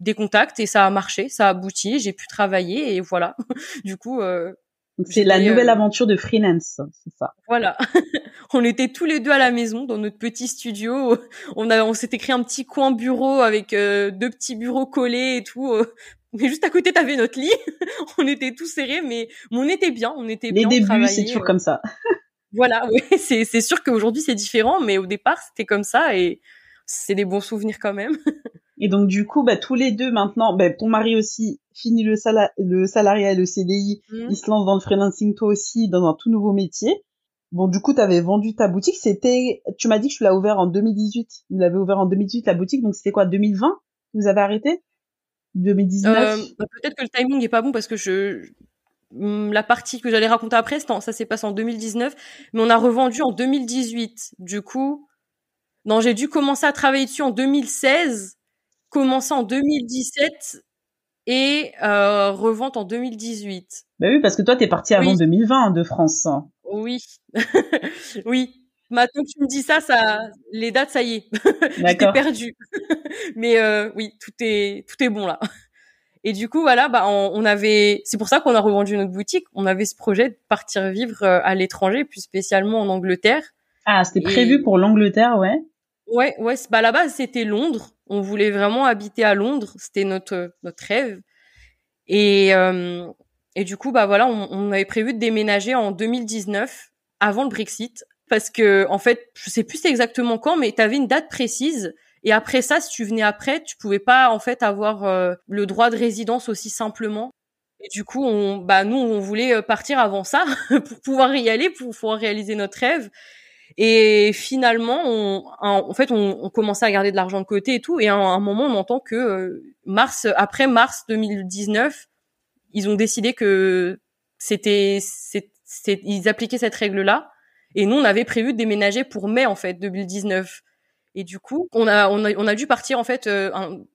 des contacts et ça a marché, ça a abouti, j'ai pu travailler et voilà. du coup, euh, c'est la nouvelle euh, aventure de freelance, c'est ça. Voilà. on était tous les deux à la maison dans notre petit studio. On a, on s'était créé un petit coin bureau avec euh, deux petits bureaux collés et tout. Mais juste à côté, t'avais notre lit. on était tous serrés, mais, on était bien, on était Les bien. Les débuts, c'est toujours comme ça. voilà, oui, c'est c'est sûr qu'aujourd'hui c'est différent, mais au départ c'était comme ça et c'est des bons souvenirs quand même. Et donc du coup, bah, tous les deux maintenant, bah, ton mari aussi finit le, le salariat et le CDI, mmh. il se lance dans le freelancing toi aussi dans un tout nouveau métier. Bon, du coup, tu avais vendu ta boutique. C'était, tu m'as dit que tu l'as ouvert en 2018. Vous l'avez ouvert en 2018 la boutique, donc c'était quoi 2020 Vous avez arrêté? 2019 euh, bah, Peut-être que le timing est pas bon parce que je hum, la partie que j'allais raconter après, ça s'est passé en 2019, mais on a revendu en 2018. Du coup, non, j'ai dû commencer à travailler dessus en 2016 commencé en 2017 et euh, revente en 2018. Bah oui, parce que toi, t'es parti avant 2020 de France. Oui, oui. Maintenant que tu me dis ça, ça, les dates, ça y est, j'étais perdue. Mais euh, oui, tout est tout est bon là. Et du coup, voilà, bah, on, avait, c'est pour ça qu'on a revendu notre boutique. On avait ce projet de partir vivre euh, à l'étranger, plus spécialement en Angleterre. Ah, c'était prévu pour l'Angleterre, ouais. Ouais, ouais, bah là-bas c'était Londres. On voulait vraiment habiter à Londres, c'était notre notre rêve. Et euh, et du coup bah voilà, on, on, avait prévu de déménager en 2019 avant le Brexit parce que en fait, je sais plus exactement quand, mais tu avais une date précise. Et après ça, si tu venais après, tu pouvais pas en fait avoir euh, le droit de résidence aussi simplement. Et du coup, on, bah nous, on voulait euh, partir avant ça pour pouvoir y aller, pour pouvoir réaliser notre rêve. Et finalement, on, en fait, on, on, commençait à garder de l'argent de côté et tout. Et à un, moment, on entend que euh, mars, après mars 2019, ils ont décidé que c'était, ils appliquaient cette règle-là. Et nous, on avait prévu de déménager pour mai en fait 2019. Et du coup, on a on a on a dû partir en fait euh,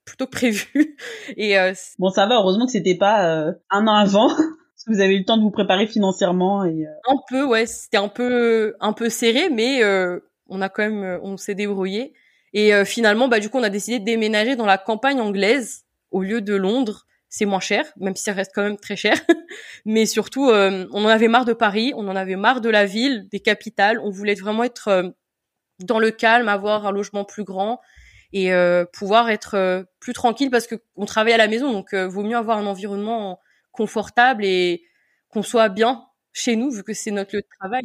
plutôt que prévu. Et euh, bon, ça va. Heureusement que c'était pas un an avant que vous avez eu le temps de vous préparer financièrement et euh, un peu ouais c'était un peu un peu serré mais euh, on a quand même euh, on s'est débrouillé Et finalement, bah du coup, on a décidé de déménager dans la campagne anglaise au lieu de Londres. C'est moins cher, même si ça reste quand même très cher. Mais surtout, on en avait marre de Paris, on en avait marre de la ville, des capitales. On voulait vraiment être dans le calme, avoir un logement plus grand et euh, pouvoir être euh, plus tranquille parce que on travaille à la maison, donc euh, vaut mieux avoir un environnement confortable et qu'on soit bien chez nous vu que c'est notre lieu de travail.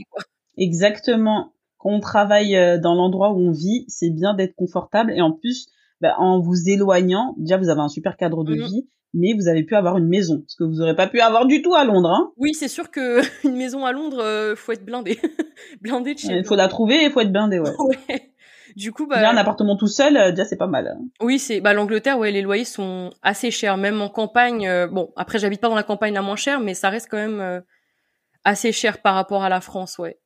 Exactement. Quand on travaille dans l'endroit où on vit, c'est bien d'être confortable et en plus, bah, en vous éloignant, déjà vous avez un super cadre de mmh vie, mais vous avez pu avoir une maison, ce que vous n'aurez pas pu avoir du tout à Londres. Hein. Oui, c'est sûr que une maison à Londres, faut être blindé, blindé de chez. Il faut la trouver, il faut être blindé, ouais. ouais. Du coup, bah, déjà un appartement tout seul, euh, déjà c'est pas mal. Hein. Oui, c'est bah l'Angleterre, ouais, les loyers sont assez chers, même en campagne. Euh, bon, après j'habite pas dans la campagne la moins chère, mais ça reste quand même euh, assez cher par rapport à la France, ouais.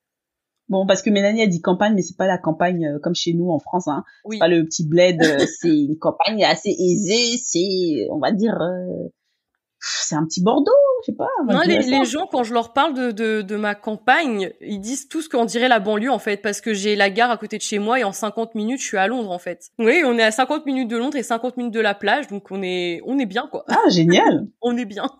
Bon, parce que Mélanie a dit campagne, mais c'est pas la campagne comme chez nous en France, hein. Oui. Pas le petit bled, c'est une campagne assez aisée, c'est, on va dire, c'est un petit Bordeaux, je sais pas. Non, les, les, gens, quand je leur parle de, de, de ma campagne, ils disent tout ce qu'on dirait la banlieue, en fait, parce que j'ai la gare à côté de chez moi et en 50 minutes, je suis à Londres, en fait. Oui, on est à 50 minutes de Londres et 50 minutes de la plage, donc on est, on est bien, quoi. Ah, génial! on est bien.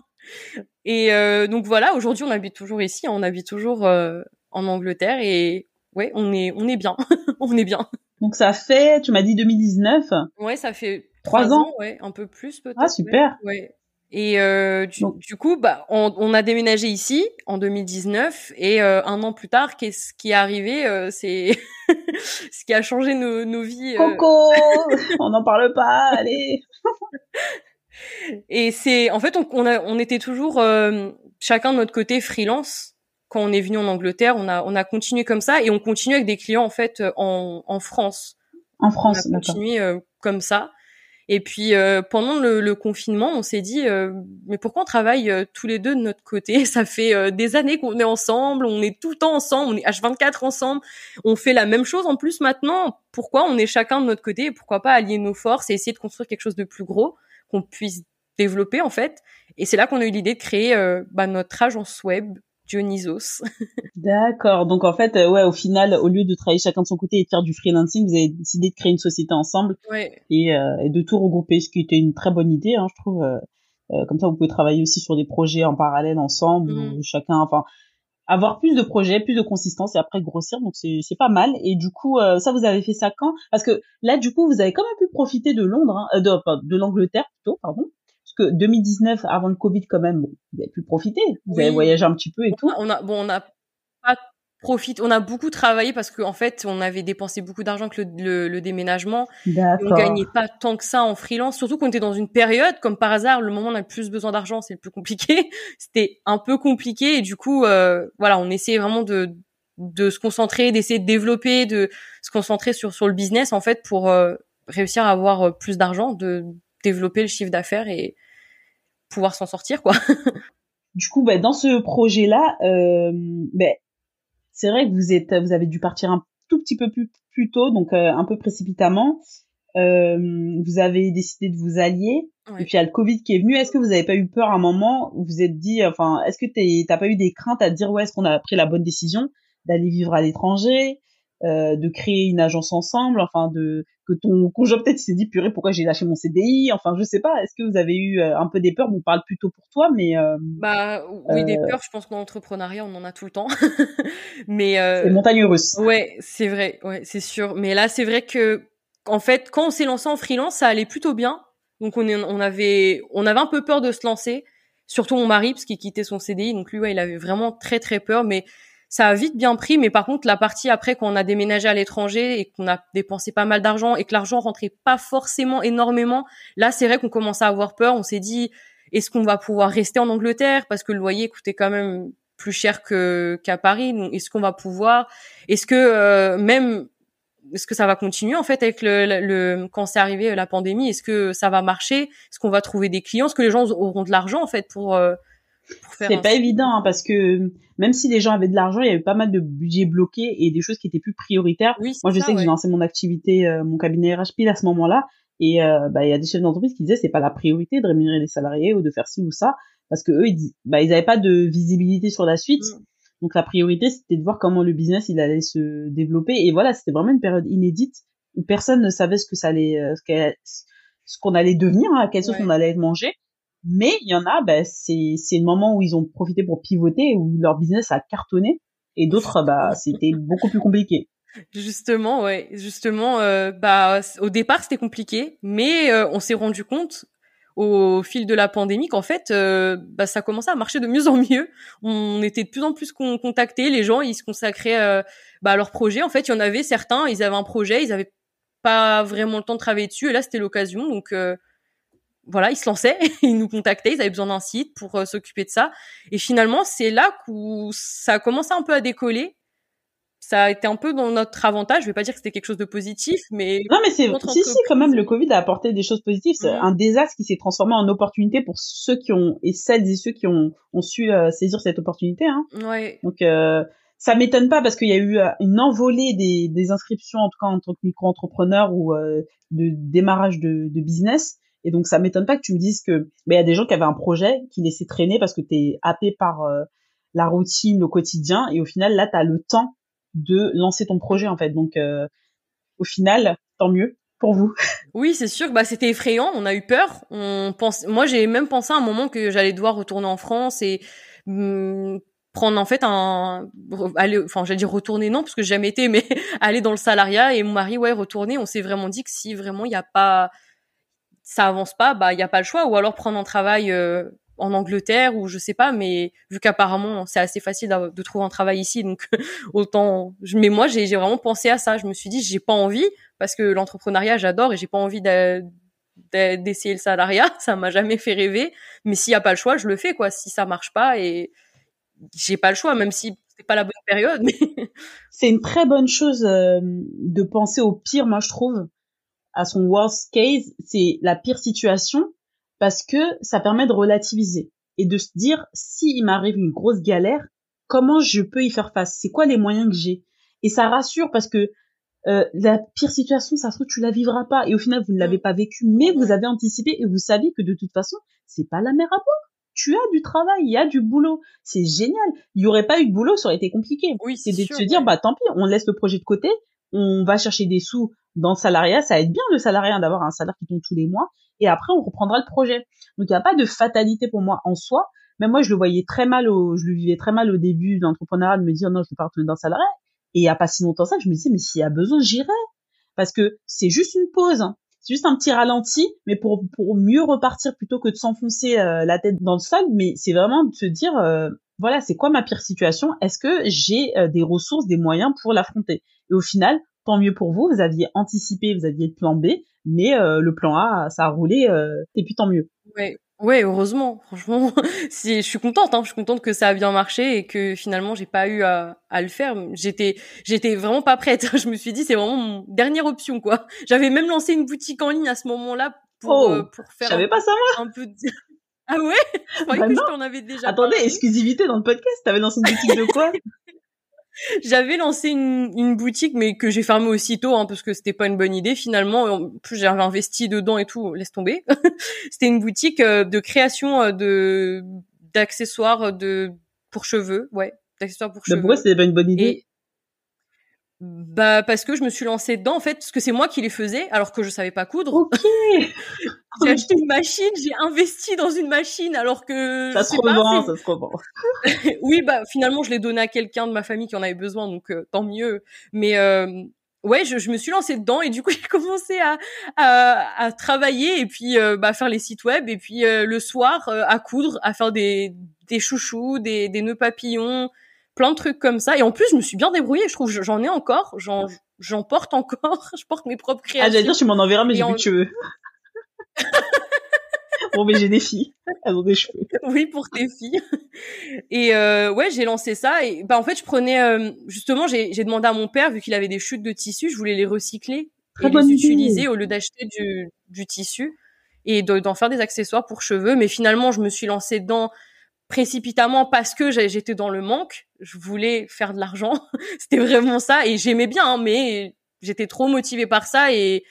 Et euh, donc voilà, aujourd'hui, on habite toujours ici, on habite toujours euh, en Angleterre et ouais, on est, on est bien, on est bien. Donc ça fait, tu m'as dit 2019. Ouais, ça fait trois ans. ouais, un peu plus peut-être. Ah super. Ouais. Et euh, du, du, coup, bah, on, on, a déménagé ici en 2019 et euh, un an plus tard, qu'est-ce qui est arrivé euh, C'est ce qui a changé nos, nos vies. Euh. Coco, on n'en parle pas, allez. et c'est, en fait, on, on, a, on était toujours euh, chacun de notre côté freelance quand on est venu en Angleterre. On a, on a continué comme ça et on continue avec des clients en fait en, en France. En France, on a continué comme ça. Et puis euh, pendant le, le, confinement, on s'est dit euh, mais pourquoi on travaille euh, tous les deux de notre côté? Ça fait des années qu'on est ensemble, on est tout le temps ensemble, on est H24 ensemble, on fait la même chose en plus maintenant. Pourquoi on est chacun de notre côté et pourquoi pas allier nos forces et essayer de construire quelque chose de plus gros qu'on puisse développer en fait? Et c'est là qu'on a eu l'idée de créer bah, notre agence web Dionysos. D'accord. Donc en fait, euh, ouais, au final, au lieu de travailler chacun de son côté et de faire du freelancing, vous avez décidé de créer une société ensemble ouais. et, euh, et, de tout regrouper, ce qui était une très bonne idée, hein, je trouve. Euh, euh comme ça, vous pouvez travailler aussi sur des projets en parallèle ensemble, mmh. chacun, enfin, avoir plus de projets, plus de consistance et après grossir. Donc c'est c'est pas mal. Et du coup, ça vous avez fait ça quand? Parce que là, du coup, vous avez quand même pu profiter de Londres, hein, de, de l'Angleterre plutôt, pardon. Parce que 2019, avant le Covid, quand même, vous avez pu profiter. Vous avez voyagé un petit peu et tout. On a, bon, on a pas profité. On a beaucoup travaillé parce qu'en en fait, on avait dépensé beaucoup d'argent que le, le, déménagement. On gagnait pas tant que ça en freelance. Surtout qu'on était dans une période, comme par hasard, le moment où on a le plus besoin d'argent, c'est le plus compliqué. C'était un peu compliqué et du coup, euh, voilà, on essayait vraiment de de se concentrer, d'essayer de développer, de se concentrer sur sur le business en fait pour euh, réussir à avoir euh, plus d'argent, de développer le chiffre d'affaires et pouvoir s'en sortir quoi. du coup, bah, dans ce projet-là, euh, bah, c'est vrai que vous êtes, vous avez dû partir un tout petit peu plus, plus tôt, donc euh, un peu précipitamment. Euh, vous avez décidé de vous allier. Et puis il y a le Covid qui est venu. Est-ce que vous avez pas eu peur à un moment où vous vous êtes dit, enfin, est-ce que t'as pas eu des craintes à dire ouais, est-ce qu'on a pris la bonne décision d'aller vivre à l'étranger, euh, de créer une agence ensemble, enfin de que ton conjoint peut-être s'est dit purée pourquoi j'ai lâché mon CDI, enfin je sais pas, est-ce que vous avez eu euh, un peu des peurs, on parle plutôt pour toi mais euh, bah oui des peurs, je pense qu'en entrepreneuriat on en a tout le temps, mais c'est montagne russe. Ouais c'est vrai, ouais c'est sûr, mais là c'est vrai que en fait quand on s'est lancé en freelance ça allait plutôt bien, donc on, est, on avait on avait un peu peur de se lancer, surtout mon mari parce qu'il quittait son CDI, donc lui ouais il avait vraiment très très peur, mais ça a vite bien pris, mais par contre la partie après quand on a déménagé à l'étranger et qu'on a dépensé pas mal d'argent et que l'argent rentrait pas forcément énormément, là c'est vrai qu'on commençait à avoir peur. On s'est dit est-ce qu'on va pouvoir rester en Angleterre? Parce que le loyer coûtait quand même plus cher que qu'à Paris. Est-ce qu'on va pouvoir? Est-ce que euh, même est-ce que ça va continuer en fait avec le, le quand c'est arrivé la pandémie? Est-ce que ça va marcher? Est-ce qu'on va trouver des clients? Est-ce que les gens auront de l'argent en fait pour euh, c'est pas évident hein, parce que même si les gens avaient de l'argent, il y avait pas mal de budgets bloqués et des choses qui étaient plus prioritaires. Moi, je sais que j'ai lancé mon activité, euh, mon cabinet RHP à ce moment-là, et euh, bah, il y a des chefs d'entreprise qui disaient c'est pas la priorité de rémunérer les salariés ou de faire ci ou ça parce que eux ils, bah, ils avaient pas de visibilité sur la suite. Mm. Donc la priorité c'était de voir comment le business il allait se développer et voilà c'était vraiment une période inédite où personne ne savait ce que ça allait, ce qu'on allait devenir, hein, à quelle sauce on allait manger. Mais il y en a, bah, c'est c'est le moment où ils ont profité pour pivoter, où leur business a cartonné, et d'autres, bah, c'était beaucoup plus compliqué. Justement, ouais, justement, euh, bah, au départ c'était compliqué, mais euh, on s'est rendu compte au fil de la pandémie qu'en fait, euh, bah, ça commençait à marcher de mieux en mieux. On était de plus en plus contactés, les gens ils se consacraient bah, à leur projet. En fait, il y en avait certains, ils avaient un projet, ils avaient pas vraiment le temps de travailler dessus, et là c'était l'occasion, donc voilà, ils se lançaient, ils nous contactaient, ils avaient besoin d'un site pour euh, s'occuper de ça. Et finalement, c'est là où ça a commencé un peu à décoller. Ça a été un peu dans notre avantage. Je vais pas dire que c'était quelque chose de positif, mais non, mais c'est si si quand même le Covid a apporté des choses positives. C'est un désastre qui s'est transformé en opportunité pour ceux qui ont et celles et ceux qui ont, ont su euh, saisir cette opportunité. Hein. Ouais. Donc euh, ça m'étonne pas parce qu'il y a eu euh, une envolée des, des inscriptions en tout cas en tant que micro-entrepreneur ou de démarrage de, de business et donc ça m'étonne pas que tu me dises que mais il y a des gens qui avaient un projet qui laissaient traîner parce que tu es happé par euh, la routine, le quotidien et au final là tu as le temps de lancer ton projet en fait. Donc euh, au final, tant mieux pour vous. Oui, c'est sûr. Bah, c'était effrayant. On a eu peur. On pense. Moi, j'ai même pensé à un moment que j'allais devoir retourner en France et hmm, prendre en fait un aller enfin j'allais dire retourner non parce que j'ai jamais été mais aller dans le salariat et mon mari ouais retourner on s'est vraiment dit que si vraiment il n'y a pas ça avance pas, bah il y a pas le choix, ou alors prendre un travail euh, en Angleterre ou je sais pas, mais vu qu'apparemment c'est assez facile de trouver un travail ici, donc autant. Mais moi j'ai vraiment pensé à ça. Je me suis dit j'ai pas envie parce que l'entrepreneuriat j'adore et j'ai pas envie d'essayer le salariat, ça m'a jamais fait rêver. Mais s'il y a pas le choix, je le fais quoi. Si ça marche pas et j'ai pas le choix, même si c'est pas la bonne période. c'est une très bonne chose euh, de penser au pire, moi je trouve à son worst case, c'est la pire situation parce que ça permet de relativiser et de se dire si il m'arrive une grosse galère, comment je peux y faire face? C'est quoi les moyens que j'ai? Et ça rassure parce que euh, la pire situation, ça se trouve tu la vivras pas et au final vous ne l'avez pas vécu, mais vous avez anticipé et vous saviez que de toute façon c'est pas la mer à boire. Tu as du travail, il y a du boulot, c'est génial. Il y aurait pas eu de boulot, ça aurait été compliqué. Oui, c'est de se dire bah tant pis, on laisse le projet de côté, on va chercher des sous dans le salariat, ça aide bien le salariat d'avoir un salaire qui tombe tous les mois, et après on reprendra le projet. Donc il n'y a pas de fatalité pour moi en soi, mais moi je le voyais très mal, au, je le vivais très mal au début de l'entrepreneuriat de me dire non je ne veux pas retourner dans le salariat, et il n'y a pas si longtemps ça, je me disais mais s'il y a besoin j'irai, parce que c'est juste une pause, hein. c'est juste un petit ralenti, mais pour pour mieux repartir plutôt que de s'enfoncer euh, la tête dans le sol, mais c'est vraiment de se dire euh, voilà c'est quoi ma pire situation, est-ce que j'ai euh, des ressources, des moyens pour l'affronter, et au final tant mieux pour vous, vous aviez anticipé, vous aviez le plan B, mais euh, le plan A, ça a roulé, euh, et puis tant mieux. Ouais. Ouais, heureusement. Franchement, si je suis contente, hein, je suis contente que ça a bien marché et que finalement j'ai pas eu à, à le faire. J'étais, j'étais vraiment pas prête. Je me suis dit c'est vraiment mon dernière option quoi. J'avais même lancé une boutique en ligne à ce moment-là pour oh, euh, pour faire. un, pas ça Un peu. De... Ah ouais? Je croyais bah que je t'en avais déjà. Attendez, exclusivité dans le podcast. T'avais lancé une boutique de quoi? J'avais lancé une, une, boutique, mais que j'ai fermée aussitôt, hein, parce que c'était pas une bonne idée finalement. En plus, j'avais investi dedans et tout, laisse tomber. c'était une boutique euh, de création euh, de d'accessoires de pour cheveux, ouais, d'accessoires pour cheveux. Pourquoi c'était pas une bonne idée? Bah parce que je me suis lancée dedans en fait parce que c'est moi qui les faisais alors que je savais pas coudre. Ok. j'ai acheté une machine, j'ai investi dans une machine alors que ça se revend, ça se revend. oui bah finalement je l'ai donné à quelqu'un de ma famille qui en avait besoin donc euh, tant mieux. Mais euh, ouais je, je, me suis lancée dedans et du coup j'ai commencé à, à, à travailler et puis euh, bah faire les sites web et puis euh, le soir à coudre, à faire des des chouchous, des des nœuds papillons plein de trucs comme ça. Et en plus, je me suis bien débrouillée. Je trouve, j'en ai encore, j'en, j'en porte encore. je porte mes propres créations. Ah, j'allais dire, tu m'en enverras, mais j'ai plus de cheveux. bon, mais j'ai des filles. Elles ont des cheveux. Oui, pour tes filles. Et euh, ouais, j'ai lancé ça. Et bah en fait, je prenais euh, justement, j'ai, j'ai demandé à mon père, vu qu'il avait des chutes de tissu, je voulais les recycler Très et bonne les idée. utiliser au lieu d'acheter du, du tissu et de- d'en faire des accessoires pour cheveux. Mais finalement, je me suis lancée dedans précipitamment parce que j'étais dans le manque. Je voulais faire de l'argent. C'était vraiment ça. Et j'aimais bien, hein, mais j'étais trop motivée par ça et,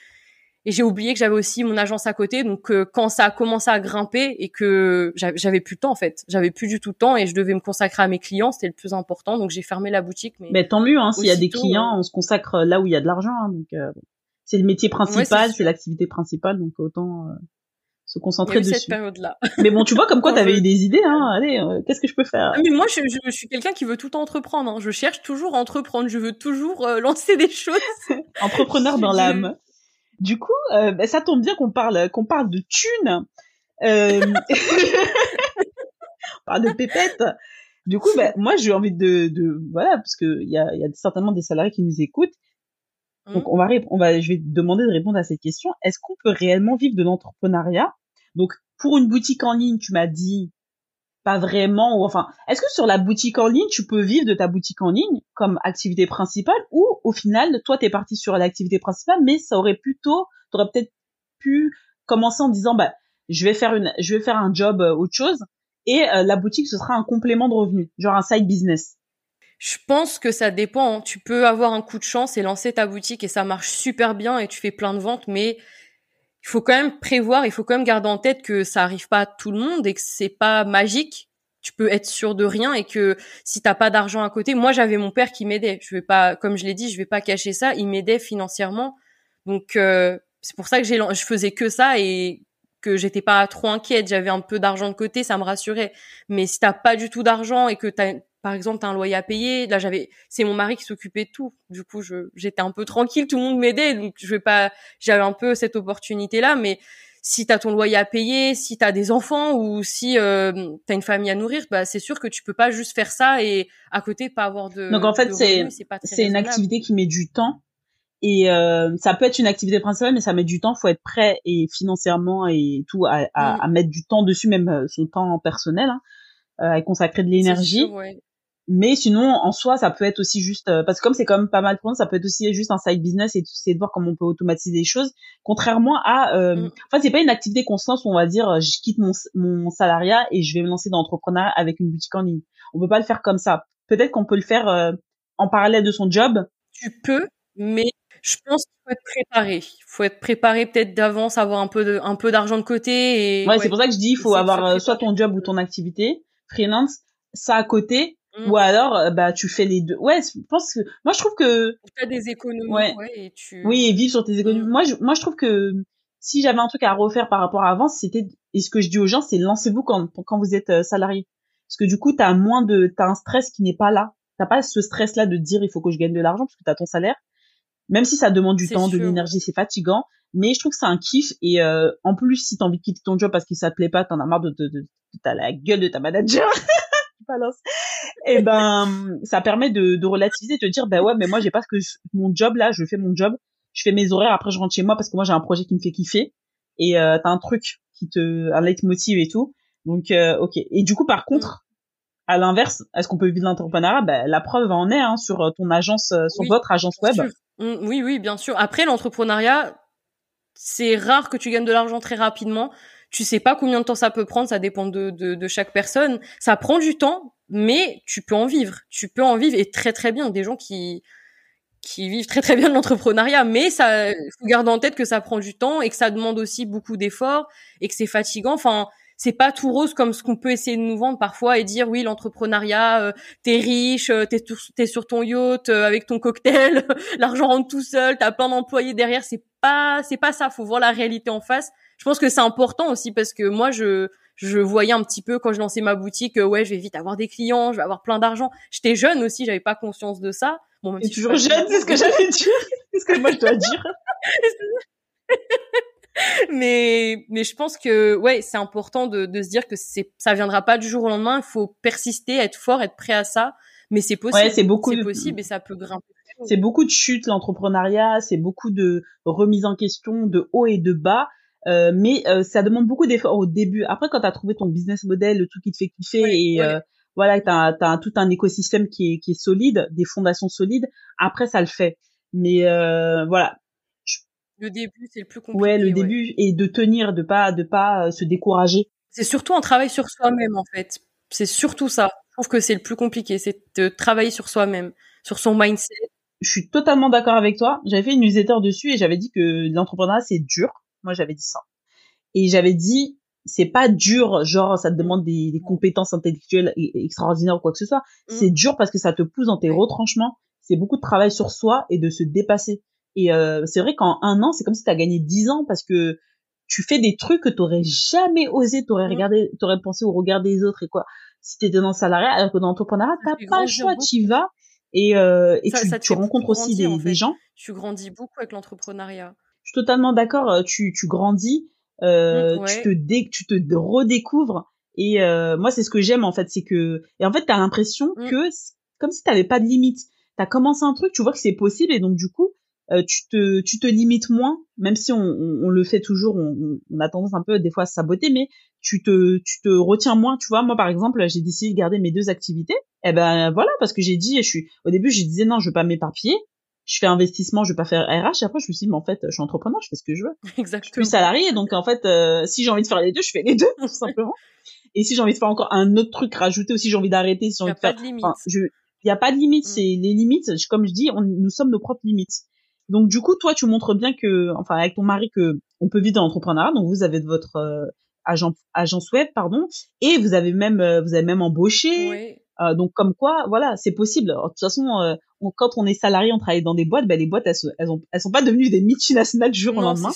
et j'ai oublié que j'avais aussi mon agence à côté. Donc euh, quand ça a commencé à grimper et que j'avais plus de temps en fait, j'avais plus du tout de temps et je devais me consacrer à mes clients, c'était le plus important. Donc j'ai fermé la boutique. Mais, Mais tant mieux, hein, s'il y a des clients, euh, on se consacre là où il y a de l'argent. hein, donc, euh, c'est le métier principal, c'est l'activité principale, donc autant euh, se concentrer dessus. cette période-là. mais bon, tu vois, comme quoi t'avais eu des idées, hein. Allez, euh, qu'est-ce que je peux faire? Ah, Mais moi, je, je, suis quelqu'un qui veut tout entreprendre. Hein. Je cherche toujours à entreprendre. Je veux toujours euh, lancer des choses. Entrepreneur dans l'âme. Du coup, bah, ça tombe bien qu'on parle qu'on parle de thunes. on parle de pépettes. Du coup, bah, moi, j'ai envie de, de voilà, parce que il y a, y a certainement des salariés qui nous écoutent donc mmh. on va, on va, je vais te demander de répondre à cette question. Est-ce qu'on peut réellement vivre de l'entrepreneuriat? Donc pour une boutique en ligne, tu m'as dit pas vraiment. Enfin, est-ce que sur la boutique en ligne, tu peux vivre de ta boutique en ligne comme activité principale, ou au final, toi t'es parti sur l'activité principale, mais ça aurait plutôt, t'aurais peut-être pu commencer en disant bah je vais faire une, je vais faire un job euh, autre chose, et euh, la boutique ce sera un complément de revenu, genre un side business. Je pense que ça dépend. Hein. Tu peux avoir un coup de chance et lancer ta boutique et ça marche super bien et tu fais plein de ventes, mais il faut quand même prévoir, il faut quand même garder en tête que ça arrive pas à tout le monde et que c'est pas magique. Tu peux être sûr de rien et que si t'as pas d'argent à côté, moi j'avais mon père qui m'aidait. Je vais pas, comme je l'ai dit, je vais pas cacher ça. Il m'aidait financièrement, donc euh, c'est pour ça que j'ai, je faisais que ça et que j'étais pas trop inquiète. J'avais un peu d'argent de côté, ça me rassurait. Mais si t'as pas du tout d'argent et que t'as par exemple, t'as un loyer à payer. Là, j'avais, c'est mon mari qui s'occupait de tout. Du coup, je, j'étais un peu tranquille, tout le monde m'aidait, donc je vais pas, j'avais un peu cette opportunité-là. Mais si t'as ton loyer à payer, si t'as des enfants ou si euh, t'as une famille à nourrir, bah c'est sûr que tu peux pas juste faire ça et à côté pas avoir de. Donc en fait, c'est c'est une activité qui met du temps et euh, ça peut être une activité principale, mais ça met du temps. Faut être prêt et financièrement et tout à, à, mm. à mettre du temps dessus, même euh, son temps personnel, hein, euh, à consacrer de l'énergie. Mais sinon, en soi, ça peut être aussi juste euh, parce que comme c'est quand même pas mal nous, ça peut être aussi juste un side business et essayer de voir comment on peut automatiser les choses. Contrairement à, euh, mm. enfin, c'est pas une activité constante où on va dire, euh, je quitte mon, mon salariat et je vais me lancer dans l'entrepreneuriat avec une boutique en ligne. On peut pas le faire comme ça. Peut-être qu'on peut le faire euh, en parallèle de son job. Tu peux, mais je pense qu'il faut être préparé. Il faut être préparé peut-être d'avance, avoir un peu de, un peu d'argent de côté. Et, ouais, c'est pour ça que je dis, il faut avoir soit ton job ou ton activité freelance, ça à côté ou mmh. alors, euh, bah, tu fais les deux. Ouais, je pense que, moi, je trouve que. Tu as des économies, ouais. et tu. Oui, et vivre sur tes économies. Mmh. Moi, je, moi, je trouve que si j'avais un truc à refaire par rapport à avant, c'était, et ce que je dis aux gens, c'est lancez-vous quand, quand vous êtes euh, salarié. Parce que du coup, t'as moins de, t'as un stress qui n'est pas là. T'as pas ce stress-là de dire il faut que je gagne de l'argent parce que t'as ton salaire. Même si ça demande du temps, de l'énergie, c'est fatigant. Mais je trouve que c'est un kiff et euh, en plus si t'as envie de quitter ton job parce que ça te plaît pas, t'en as marre de, de, de, de t'as la gueule de ta manager. balance. Et ben, ça permet de, de relativiser, de te dire, ben ouais, mais moi j'ai pas que mon job là, je fais mon job, je fais mes horaires, après je rentre chez moi parce que moi j'ai un projet qui me fait kiffer et euh, t'as un truc qui te, un leitmotiv et tout. Donc euh, ok. Et du coup par contre, à l'inverse, est-ce qu'on peut vivre de l'entrepreneuriat? Ben, la preuve en est hein, sur euh, ton agence, sur votre agence web. Mmh, oui, oui, bien sûr. Après l'entrepreneuriat, c'est rare que tu gagnes de l'argent très rapidement. Tu sais pas combien de temps ça peut prendre, ça dépend de, de, de chaque personne. Ça prend du temps, mais tu peux en vivre. Tu peux en vivre et très très bien. Des gens qui qui vivent très très bien de l'entrepreneuriat, mais ça, faut garder en tête que ça prend du temps et que ça demande aussi beaucoup d'efforts et que c'est fatigant. Enfin, c'est pas tout rose comme ce qu'on peut essayer de nous vendre parfois et dire oui l'entrepreneuriat euh, t'es riche euh, t'es es sur ton yacht euh, avec ton cocktail l'argent rentre tout seul t'as plein d'employés derrière c'est pas c'est pas ça faut voir la réalité en face je pense que c'est important aussi parce que moi je je voyais un petit peu quand je lançais ma boutique ouais je vais vite avoir des clients je vais avoir plein d'argent. J'étais jeune aussi j'avais pas conscience de ça. Bon même toujours jeune c'est ce que j'allais dire. C'est ce que moi je dois dire. Mais mais je pense que ouais c'est important de, de se dire que c'est ça viendra pas du jour au lendemain. Il faut persister être fort être prêt à ça. Mais c'est possible. Ouais, c'est beaucoup c'est possible et ça peut grimper. C'est beaucoup de chutes l'entrepreneuriat c'est beaucoup de remise en question de haut et de bas euh, mais euh, ça demande beaucoup d'efforts au début. Après, quand tu as trouvé ton business model, le truc qui te fait kiffer et euh, voilà, tu as, as, tout un écosystème qui est, qui est solide, des fondations solides, après, ça le fait. Mais voilà. Le début, c'est le plus compliqué. Ouais, le début et de tenir, de pas de pas se décourager. C'est surtout un travail sur soi-même en fait. C'est surtout ça. Je trouve que c'est le plus compliqué, c'est de travailler sur soi-même, sur son mindset. Je suis totalement d'accord avec toi. J'avais fait une newsletter dessus et j'avais dit que l'entrepreneuriat c'est dur moi, j'avais dit ça. Et j'avais dit, c'est pas dur, genre ça te demande des, des compétences intellectuelles extraordinaires ou quoi que ce soit. Mm. C'est dur parce que ça te pousse dans tes retranchements. C'est beaucoup de travail sur soi et de se dépasser. Et euh, c'est vrai qu'en un an, c'est comme si tu as gagné dix ans parce que tu fais des trucs que t'aurais jamais osé, t'aurais Mhm. regardé, t'aurais pensé au regard des autres et quoi. Si t'étais dans le salariat, alors que dans l'entrepreneuriat, t'as pas le choix, beaucoup. t'y vas et, euh, et Ça- tu, ça tu rencontres aussi des, gens. Tu grandis beaucoup avec l'entrepreneuriat. Je suis totalement d'accord. euh, Tu, tu grandis, euh, Mm, ouais. tu te dé, tu te redécouvres. Et euh, moi, c'est ce que j'aime en fait, c'est que et en fait, t'as l'impression Mm. que comme si t'avais pas de limite. T'as commencé un truc, tu vois que c'est possible et donc du coup, euh, tu te tu te limites moins, même si on, on, on le fait toujours, on, on- on a tendance un peu des fois à se saboter, mais tu te tu te retiens moins. Tu vois, moi par exemple, j'ai décidé de garder mes deux activités. Et ben voilà, parce que j'ai dit, je suis au début, je disais non, je veux pas m'éparpiller. Je fais investissement, je veux pas faire RH. Et après, je me suis dit, mais en fait, je suis entrepreneur, je fais ce que je veux je suis Exactement. salarié, donc en fait, euh, si j'ai envie de faire les deux, je fais les deux, tout simplement. Et si j'ai envie de faire encore un autre truc rajouter, ou si j'ai envie d'arrêter, si j'ai Il n'y a pas de limite. enfin, je, il y a pas de limite, Mm. c'est les limites. Comme je dis, on, nous sommes nos propres limites. Donc du coup, toi, tu montres bien que, enfin, avec ton mari, que on peut vivre dans l'entrepreneuriat. Donc vous avez votre euh, agent, agence web, pardon, et vous avez même, euh, vous avez même embauché. Ouais. Euh, donc comme quoi, voilà, c'est possible. Alors, de toute façon, euh, on- quand on est salarié, on travaille dans des boîtes, ben les boîtes, elles, elles, ont, elles sont pas devenues des multinationales du jour au lendemain.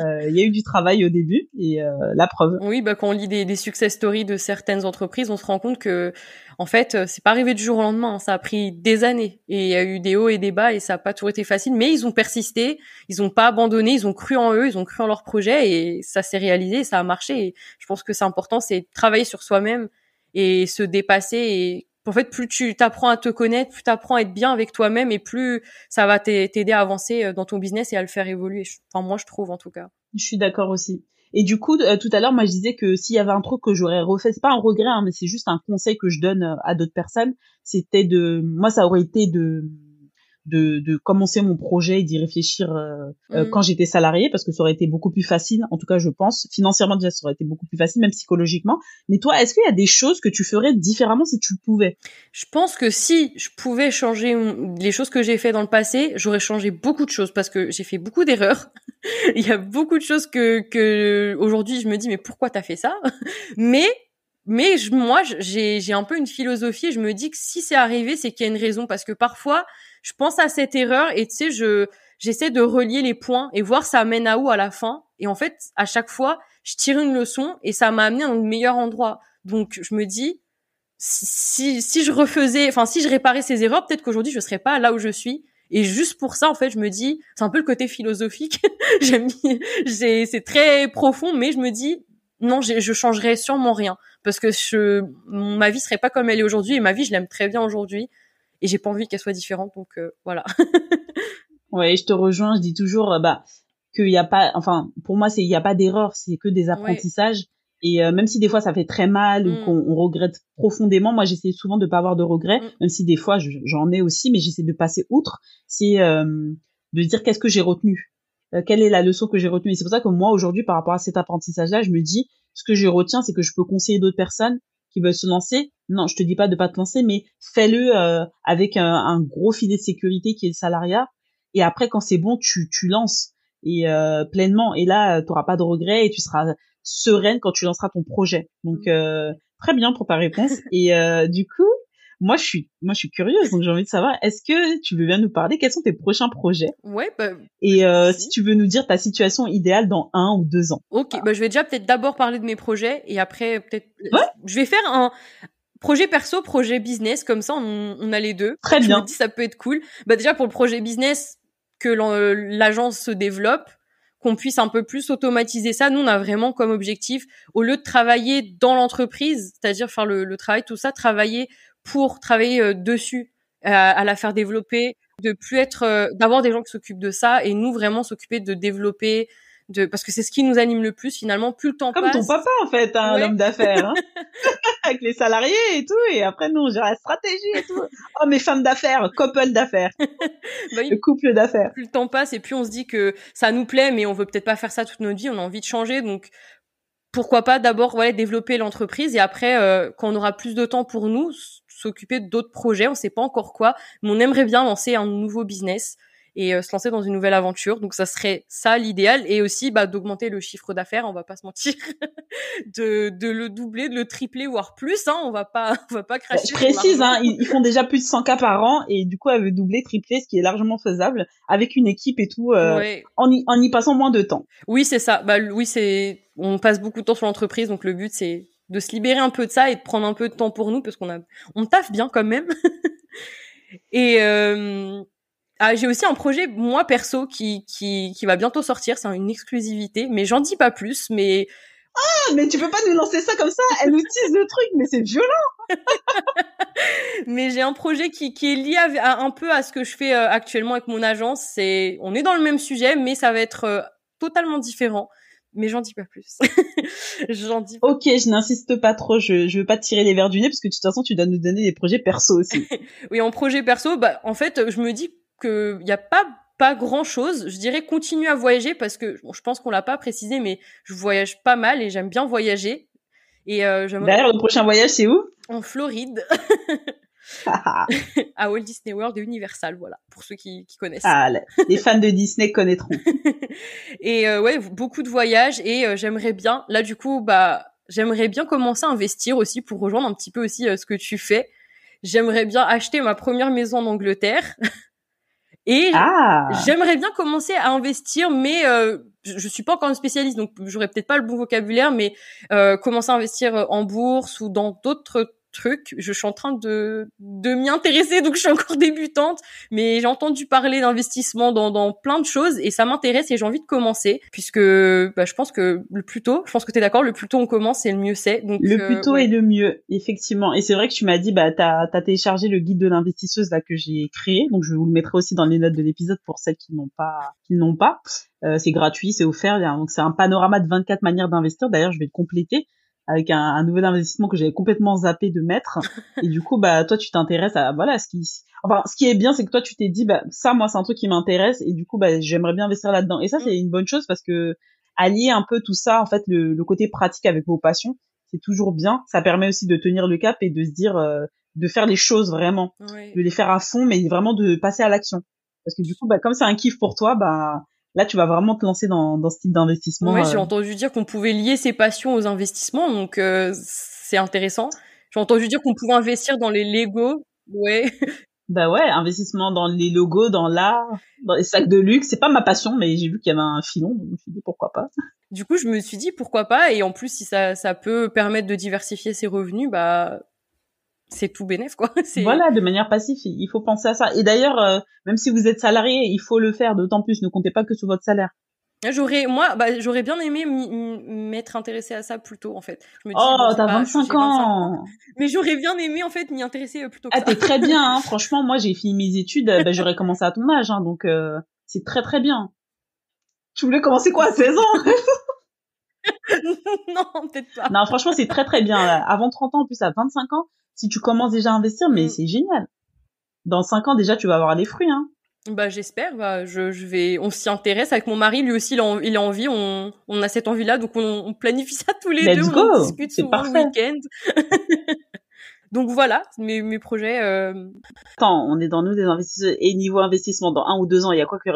Euh, Il y a eu du travail au début et euh, la preuve. Oui, bah quand on lit des, des success stories de certaines entreprises, on se rend compte que, en fait, euh, c'est pas arrivé du jour au lendemain. hein. Ça a pris des années et il y a eu des hauts et des bas et ça a pas toujours été facile. Mais ils ont persisté, ils ont pas abandonné, ils ont cru en eux, ils ont cru en leur projet et ça s'est réalisé, ça a marché. Et je pense que c'est important, c'est travailler sur soi-même et se dépasser. Et en fait, plus tu t'apprends à te connaître, plus t'apprends à être bien avec toi-même et plus ça va t'a- t'aider à avancer euh, dans ton business et à le faire évoluer. Enfin, moi, je trouve en tout cas. Je suis d'accord aussi. Et du coup, euh, tout à l'heure, moi, je disais que s'il y avait un truc que j'aurais refait, c'est pas un regret, hein, mais c'est juste un conseil que je donne euh, à d'autres personnes. C'était de, moi, ça aurait été de, de, de commencer mon projet et d'y réfléchir euh, euh, Mhm. quand j'étais salarié, parce que ça aurait été beaucoup plus facile. En tout cas, je pense. Financièrement, déjà, ça aurait été beaucoup plus facile, même psychologiquement. Mais toi, est-ce qu'il y a des choses que tu ferais différemment si tu pouvais? Je pense que si je pouvais changer les choses que j'ai fait dans le passé, j'aurais changé beaucoup de choses parce que j'ai fait beaucoup d'erreurs. Il y a beaucoup de choses que que aujourd'hui je me dis mais pourquoi t'as fait ça? Mais mais je, moi j'ai j'ai un peu une philosophie. Je me dis que si c'est arrivé, c'est qu'il y a une raison parce que parfois je pense à cette erreur et tu sais je j'essaie de relier les points et voir ça mène à où à la fin. Et en fait à chaque fois je tire une leçon et ça m'a amené dans le meilleur endroit. Donc je me dis si, si je refaisais, enfin si je réparais ces erreurs, peut-être qu'aujourd'hui je serais pas là où je suis. Et juste pour ça, en fait, je me dis, c'est un peu le côté philosophique. J'aime, c'est très profond, mais je me dis, non, je changerais sûrement rien parce que je, ma vie serait pas comme elle est aujourd'hui et ma vie, je l'aime très bien aujourd'hui et j'ai pas envie qu'elle soit différente. Donc euh, voilà. Ouais, je te rejoins. Je dis toujours, euh, bah, qu'il y a pas, enfin, pour moi, c'est il y a pas d'erreur, c'est que des apprentissages. Et euh, même si des fois ça fait très mal ou Mm. qu'on on regrette profondément, moi j'essaie souvent de pas avoir de regrets, Mm. même si des fois je- j'en ai aussi, mais j'essaie de passer outre. C'est euh, de dire qu'est-ce que j'ai retenu, Euh, quelle est la leçon que j'ai retenue. Et c'est pour ça que moi aujourd'hui, par rapport à cet apprentissage-là, je me dis ce que je retiens, c'est que je peux conseiller d'autres personnes qui veulent se lancer. Non, je te dis pas de pas te lancer, mais fais-le euh, avec un, un gros filet de sécurité qui est le salariat. Et après, quand c'est bon, tu tu lances et euh, pleinement. Et là, tu n'auras pas de regrets et tu seras sereine quand tu lanceras ton projet. Donc euh, très bien pour ta réponse. Et euh, du coup, moi je suis moi je suis curieuse, donc j'ai envie de savoir est-ce que tu veux bien nous parler? Quels sont tes prochains projets? Ouais, bah, et euh, Si. tu veux nous dire ta situation idéale dans un ou deux ans. Ok, bah je vais déjà peut-être d'abord parler de mes projets et après peut-être Ouais. je vais faire un projet perso, projet business comme ça on, on a les deux. Très je bien. me dis ça peut être cool. Bah déjà pour le projet business que l'agence se développe, qu'on puisse un peu plus automatiser ça. Nous on a vraiment comme objectif au lieu de travailler dans l'entreprise, c'est-à-dire faire le, le travail tout ça, travailler pour travailler euh, dessus, à, la faire développer, de plus être euh, d'avoir des gens qui s'occupent de ça et nous vraiment s'occuper de développer de parce que c'est ce qui nous anime le plus finalement plus le temps Comme passe ton papa en fait, hein, Ouais. l'homme d'affaires, hein. avec les salariés et tout. Et après nous on gère la stratégie et tout. Oh mes femmes d'affaires, couple d'affaires, bah oui, le couple d'affaires. plus le temps passe et puis on se dit que ça nous plaît mais on veut peut-être pas faire ça toute notre vie on a envie de changer donc pourquoi pas d'abord ouais, développer l'entreprise et après euh, quand on aura plus de temps pour nous s'occuper d'autres projets on sait pas encore quoi mais on aimerait bien lancer un nouveau business et se lancer dans une nouvelle aventure. Donc ça serait ça l'idéal et aussi bah, d'augmenter le chiffre d'affaires, on va pas se mentir, de, de le doubler, de le tripler voire plus. Hein, on va pas on va pas cracher. Je précise, hein, ils, font déjà plus de 100 cas par an et du coup elle veut doubler, tripler, ce qui est largement faisable avec une équipe et tout, en, y, en y passant moins de temps. Oui c'est ça. Bah oui c'est on passe beaucoup de temps sur l'entreprise donc le but c'est de se libérer un peu de ça et de prendre un peu de temps pour nous parce qu'on a on taffe bien quand même. et euh, ah, j'ai aussi un projet moi perso qui qui qui va bientôt sortir, c'est une exclusivité, mais j'en dis pas plus. Mais ah, mais tu peux pas nous lancer ça comme ça Elle nous tease le truc, mais c'est violent. mais j'ai un projet qui qui est lié à, un peu à ce que je fais euh, actuellement avec mon agence. C'est on est dans le même sujet, mais ça va être euh, totalement différent mais j'en dis pas plus. j'en dis. Pas. Ok, je n'insiste pas trop. Je je veux pas te tirer les verres du nez parce que de toute façon tu dois nous donner des projets perso aussi. oui, en projet perso, bah en fait, je me dis que y a pas pas grand chose. Je dirais continue à voyager parce que je pense qu'on l'a pas précisé, mais je voyage pas mal et j'aime bien voyager. Et euh, D'ailleurs, le prochain voyage, c'est où? En Floride. à Walt Disney World et Universal, voilà, pour ceux qui, qui connaissent. Ah, les fans de Disney connaîtront. et euh, ouais, beaucoup de voyages et euh, j'aimerais bien, là du coup, bah, j'aimerais bien commencer à investir aussi pour rejoindre un petit peu aussi euh, ce que tu fais. J'aimerais bien acheter ma première maison en Angleterre. et ah. j'aimerais bien commencer à investir, mais je, je suis pas encore une spécialiste, donc j'aurais peut-être pas le bon vocabulaire, mais commencer à investir en bourse ou dans d'autres truc. Je suis en train de, de m'y intéresser, donc je suis encore débutante, mais j'ai entendu parler d'investissement dans, dans plein de choses et ça m'intéresse et j'ai envie de commencer puisque bah, je pense que le plus tôt, je pense que tu es d'accord, le plus tôt on commence et le mieux c'est. Donc le plus euh, tôt est le mieux, effectivement. Et c'est vrai que tu m'as dit bah tu as, téléchargé le guide de l'investisseuse là que j'ai créé, donc je vous le mettrai aussi dans les notes de l'épisode pour celles qui n'ont pas qui n'ont pas. Euh, c'est gratuit, c'est offert, donc c'est un panorama de 24 manières d'investir. D'ailleurs, je vais le compléter avec un, un nouvel investissement que j'avais complètement zappé de mettre. et du coup, bah toi, tu t'intéresses à voilà ce qui, enfin, ce qui est bien, c'est que toi, tu t'es dit, bah ça, moi, c'est un truc qui m'intéresse et du coup, bah j'aimerais bien investir là-dedans. Et ça, c'est une bonne chose parce que allier un peu tout ça, en fait, le, le côté pratique avec vos passions, c'est toujours bien. Ça permet aussi de tenir le cap et de se dire, euh, de faire les choses vraiment, de les faire à fond, mais vraiment de passer à l'action. Parce que du coup, bah comme c'est un kiff pour toi, bah là tu vas vraiment te lancer dans, dans ce type d'investissement. Oui, j'ai euh. entendu dire qu'on pouvait lier ses passions aux investissements, donc euh, c'est intéressant. J'ai entendu dire qu'on pouvait investir dans les Lego. Ouais. Bah ouais, investissement dans les logos, dans l'art, dans les sacs de luxe. C'est pas ma passion, mais j'ai vu qu'il y avait un filon, donc je me suis dit pourquoi pas. Du coup, je me suis dit pourquoi pas, et en plus si ça, ça peut permettre de diversifier ses revenus, bah c'est tout bénéf quoi. Voilà, de manière passive, il faut penser à ça. Et d'ailleurs, euh, même si vous êtes salarié, il faut le faire. D'autant plus, ne comptez pas que sur votre salaire. J'aurais, moi, bah, j'aurais bien aimé m'être intéressé à ça plus tôt, en fait. Je me dis, oh, t'as 25 ans. Mais j'aurais bien aimé, en fait, m'y intéresser euh, plus tôt que ah, t'es très bien, hein. Franchement, moi, j'ai fini mes études, euh, bah, j'aurais commencé à ton âge, hein, donc c'est très très bien. Tu voulais commencer quoi à 16 ans? Non, peut-être pas. Non, franchement, c'est très très bien. Avant 30 ans, en plus à 25 ans, si tu commences déjà à investir, mais mm. c'est génial. Dans cinq ans déjà, tu vas avoir des fruits. Hein. Bah j'espère. Bah je, je vais. On s'y intéresse avec mon mari. Lui aussi, il a, il a envie. On, on a cette envie-là, donc on, planifie ça tous les deux. On en discute souvent le week-end. donc voilà mes, mes projets. Euh... Attends, on est dans nous des investisseurs et niveau investissement dans un ou deux ans, il y a quoi que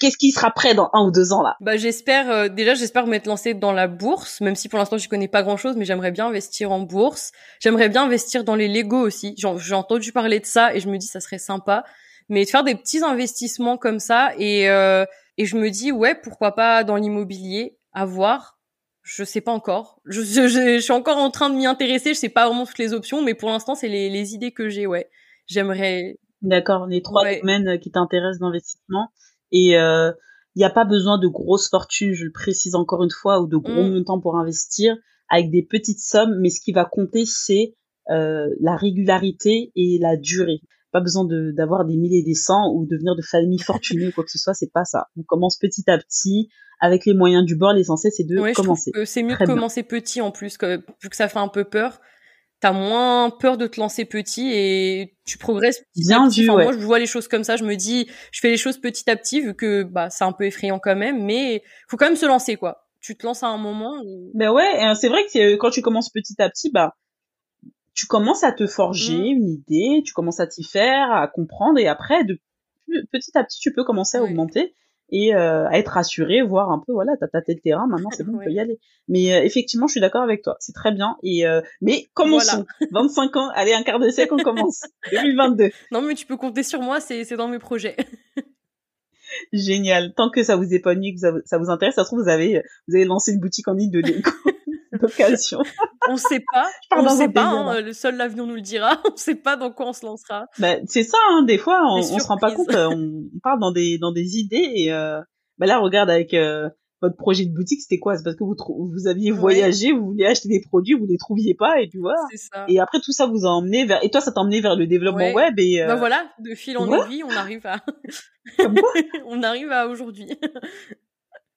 qu'est-ce qui sera prêt dans un ou deux ans là? Bah j'espère euh, déjà j'espère m'être lancée dans la bourse, même si pour l'instant je connais pas grand chose, mais j'aimerais bien investir en bourse. J'aimerais bien investir dans les Lego aussi. J'ai entendu parler de ça et je me dis ça serait sympa, mais de faire des petits investissements comme ça et euh, et je me dis ouais pourquoi pas dans l'immobilier, à voir. Je sais pas encore. Je, je, je, suis encore en train de m'y intéresser. Je sais pas vraiment toutes les options, mais pour l'instant c'est les, les idées que j'ai. Ouais, j'aimerais. D'accord, les trois domaines qui t'intéressent d'investissement. Et il euh, n'y a pas besoin de grosses fortunes, je le précise encore une fois, ou de gros mm. montants pour investir avec des petites sommes. Mais ce qui va compter, c'est euh, la régularité et la durée. Pas besoin d'avoir des milliers et des cents ou de venir de famille fortunée ou quoi que ce soit, c'est pas ça. On commence petit à petit avec les moyens du bord. L'essentiel, c'est de commencer. C'est mieux de commencer petit en plus, que, vu que ça fait un peu peur t'as moins peur de te lancer petit et tu progresses bien vu. Moi, je vois les choses comme ça. Je me dis, je fais les choses petit à petit, vu que bah c'est un peu effrayant quand même, mais faut quand même se lancer quoi. Tu te lances à un moment. Ben ouais, c'est vrai que quand tu commences petit à petit, bah tu commences à te forger mmh. une idée, tu commences à t'y faire, à comprendre, et après, de petit à petit, tu peux commencer à augmenter et euh, à être rassuré, voir un peu, voilà, t'as tâté le terrain, maintenant c'est bon, on peut y aller. Mais euh, effectivement, je suis d'accord avec toi, c'est très bien. Et euh, mais commençons. 25 ans, allez, un quart de siècle, on commence. 2022. Non, mais tu peux compter sur moi, c'est dans mes projets. Génial. Tant que ça vous épanouit, que ça vous, intéresse, ça se trouve, vous avez, vous avez lancé une boutique en ligne de d'occasion. On sait pas. on sait pas. Hein, le seul l'avenir nous le dira. On sait pas dans quoi on se lancera. Bah, c'est ça. Hein, des fois, on, on se rend pas compte. Euh, on, part dans des dans des idées et euh, bah là, regarde avec euh, votre projet de boutique, c'était quoi? C'est parce que vous vous aviez voyagé, vous vouliez acheter des produits, vous les trouviez pas et puis voilà. Ça. Et après tout ça vous a emmené vers et toi ça t'a emmené vers le développement web et euh... bah voilà, de fil en aiguille, on arrive à on arrive à aujourd'hui.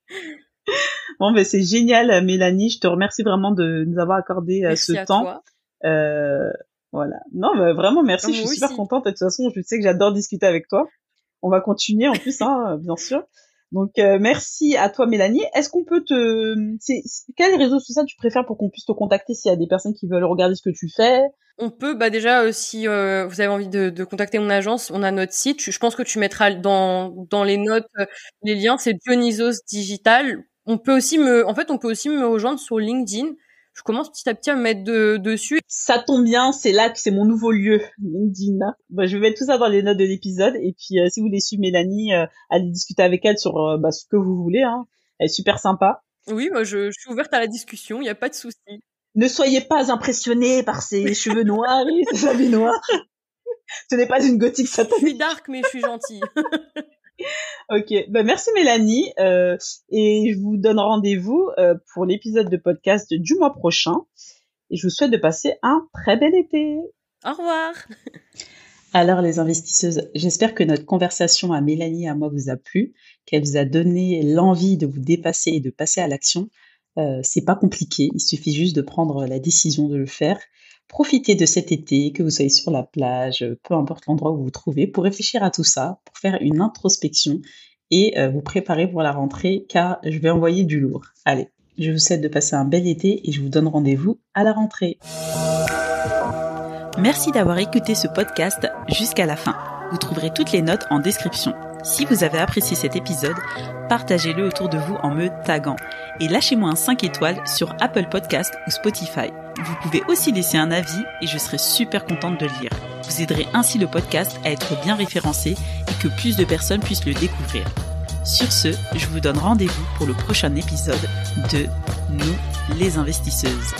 bon, ben c'est génial, Mélanie. Je te remercie vraiment de nous avoir accordé euh, ce temps. Euh, voilà. Non, bah, vraiment merci. je suis super contente. De toute façon, je sais que j'adore discuter avec toi. On va continuer en plus, hein, bien sûr. Donc euh, merci à toi Mélanie. Est-ce qu'on peut te c'est quel réseau social tu préfères pour qu'on puisse te contacter s'il y a des personnes qui veulent regarder ce que tu fais? On peut bah déjà euh, si euh, vous avez envie de, de, contacter mon agence, on a notre site. Je pense que tu mettras dans dans les notes les liens. C'est Dionysos Digital. On peut aussi me en fait on peut aussi me rejoindre sur LinkedIn je commence petit à petit à me mettre dessus. Ça tombe bien, c'est là que c'est mon nouveau lieu, LinkedIn. Bah, je vais mettre tout ça dans les notes de l'épisode. Et puis, euh, si vous voulez suivre Mélanie, euh, allez discuter avec elle sur euh, bah, ce que vous voulez. Hein. Elle est super sympa. Oui, moi, je, je suis ouverte à la discussion, il n'y a pas de souci. Ne soyez pas impressionnés par ses cheveux noirs et ses habits noirs. Ce n'est pas une gothique satanique. Je suis dark, mais je suis gentille. ok, ben merci Mélanie euh, et je vous donne rendez-vous euh, pour l'épisode de podcast du mois prochain et je vous souhaite de passer un très bel été. Au revoir. Alors les investisseuses, j'espère que notre conversation à Mélanie et à moi vous a plu, qu'elle vous a donné l'envie de vous dépasser et de passer à l'action. Euh, c'est pas compliqué, il suffit juste de prendre la décision de le faire Profitez de cet été, que vous soyez sur la plage, peu importe l'endroit où vous vous trouvez, pour réfléchir à tout ça, pour faire une introspection et euh, vous préparer pour la rentrée car je vais envoyer du lourd. Allez, je vous souhaite de passer un bel été et je vous donne rendez-vous à la rentrée. Merci d'avoir écouté ce podcast jusqu'à la fin. Vous trouverez toutes les notes en description. Si vous avez apprécié cet épisode, partagez-le autour de vous en me taguant et lâchez-moi un 5 étoiles sur Apple Podcast ou Spotify. Vous pouvez aussi laisser un avis et je serai super contente de le lire. Vous aiderez ainsi le podcast à être bien référencé et que plus de personnes puissent le découvrir. Sur ce, je vous donne rendez-vous pour le prochain épisode de Nous les investisseuses.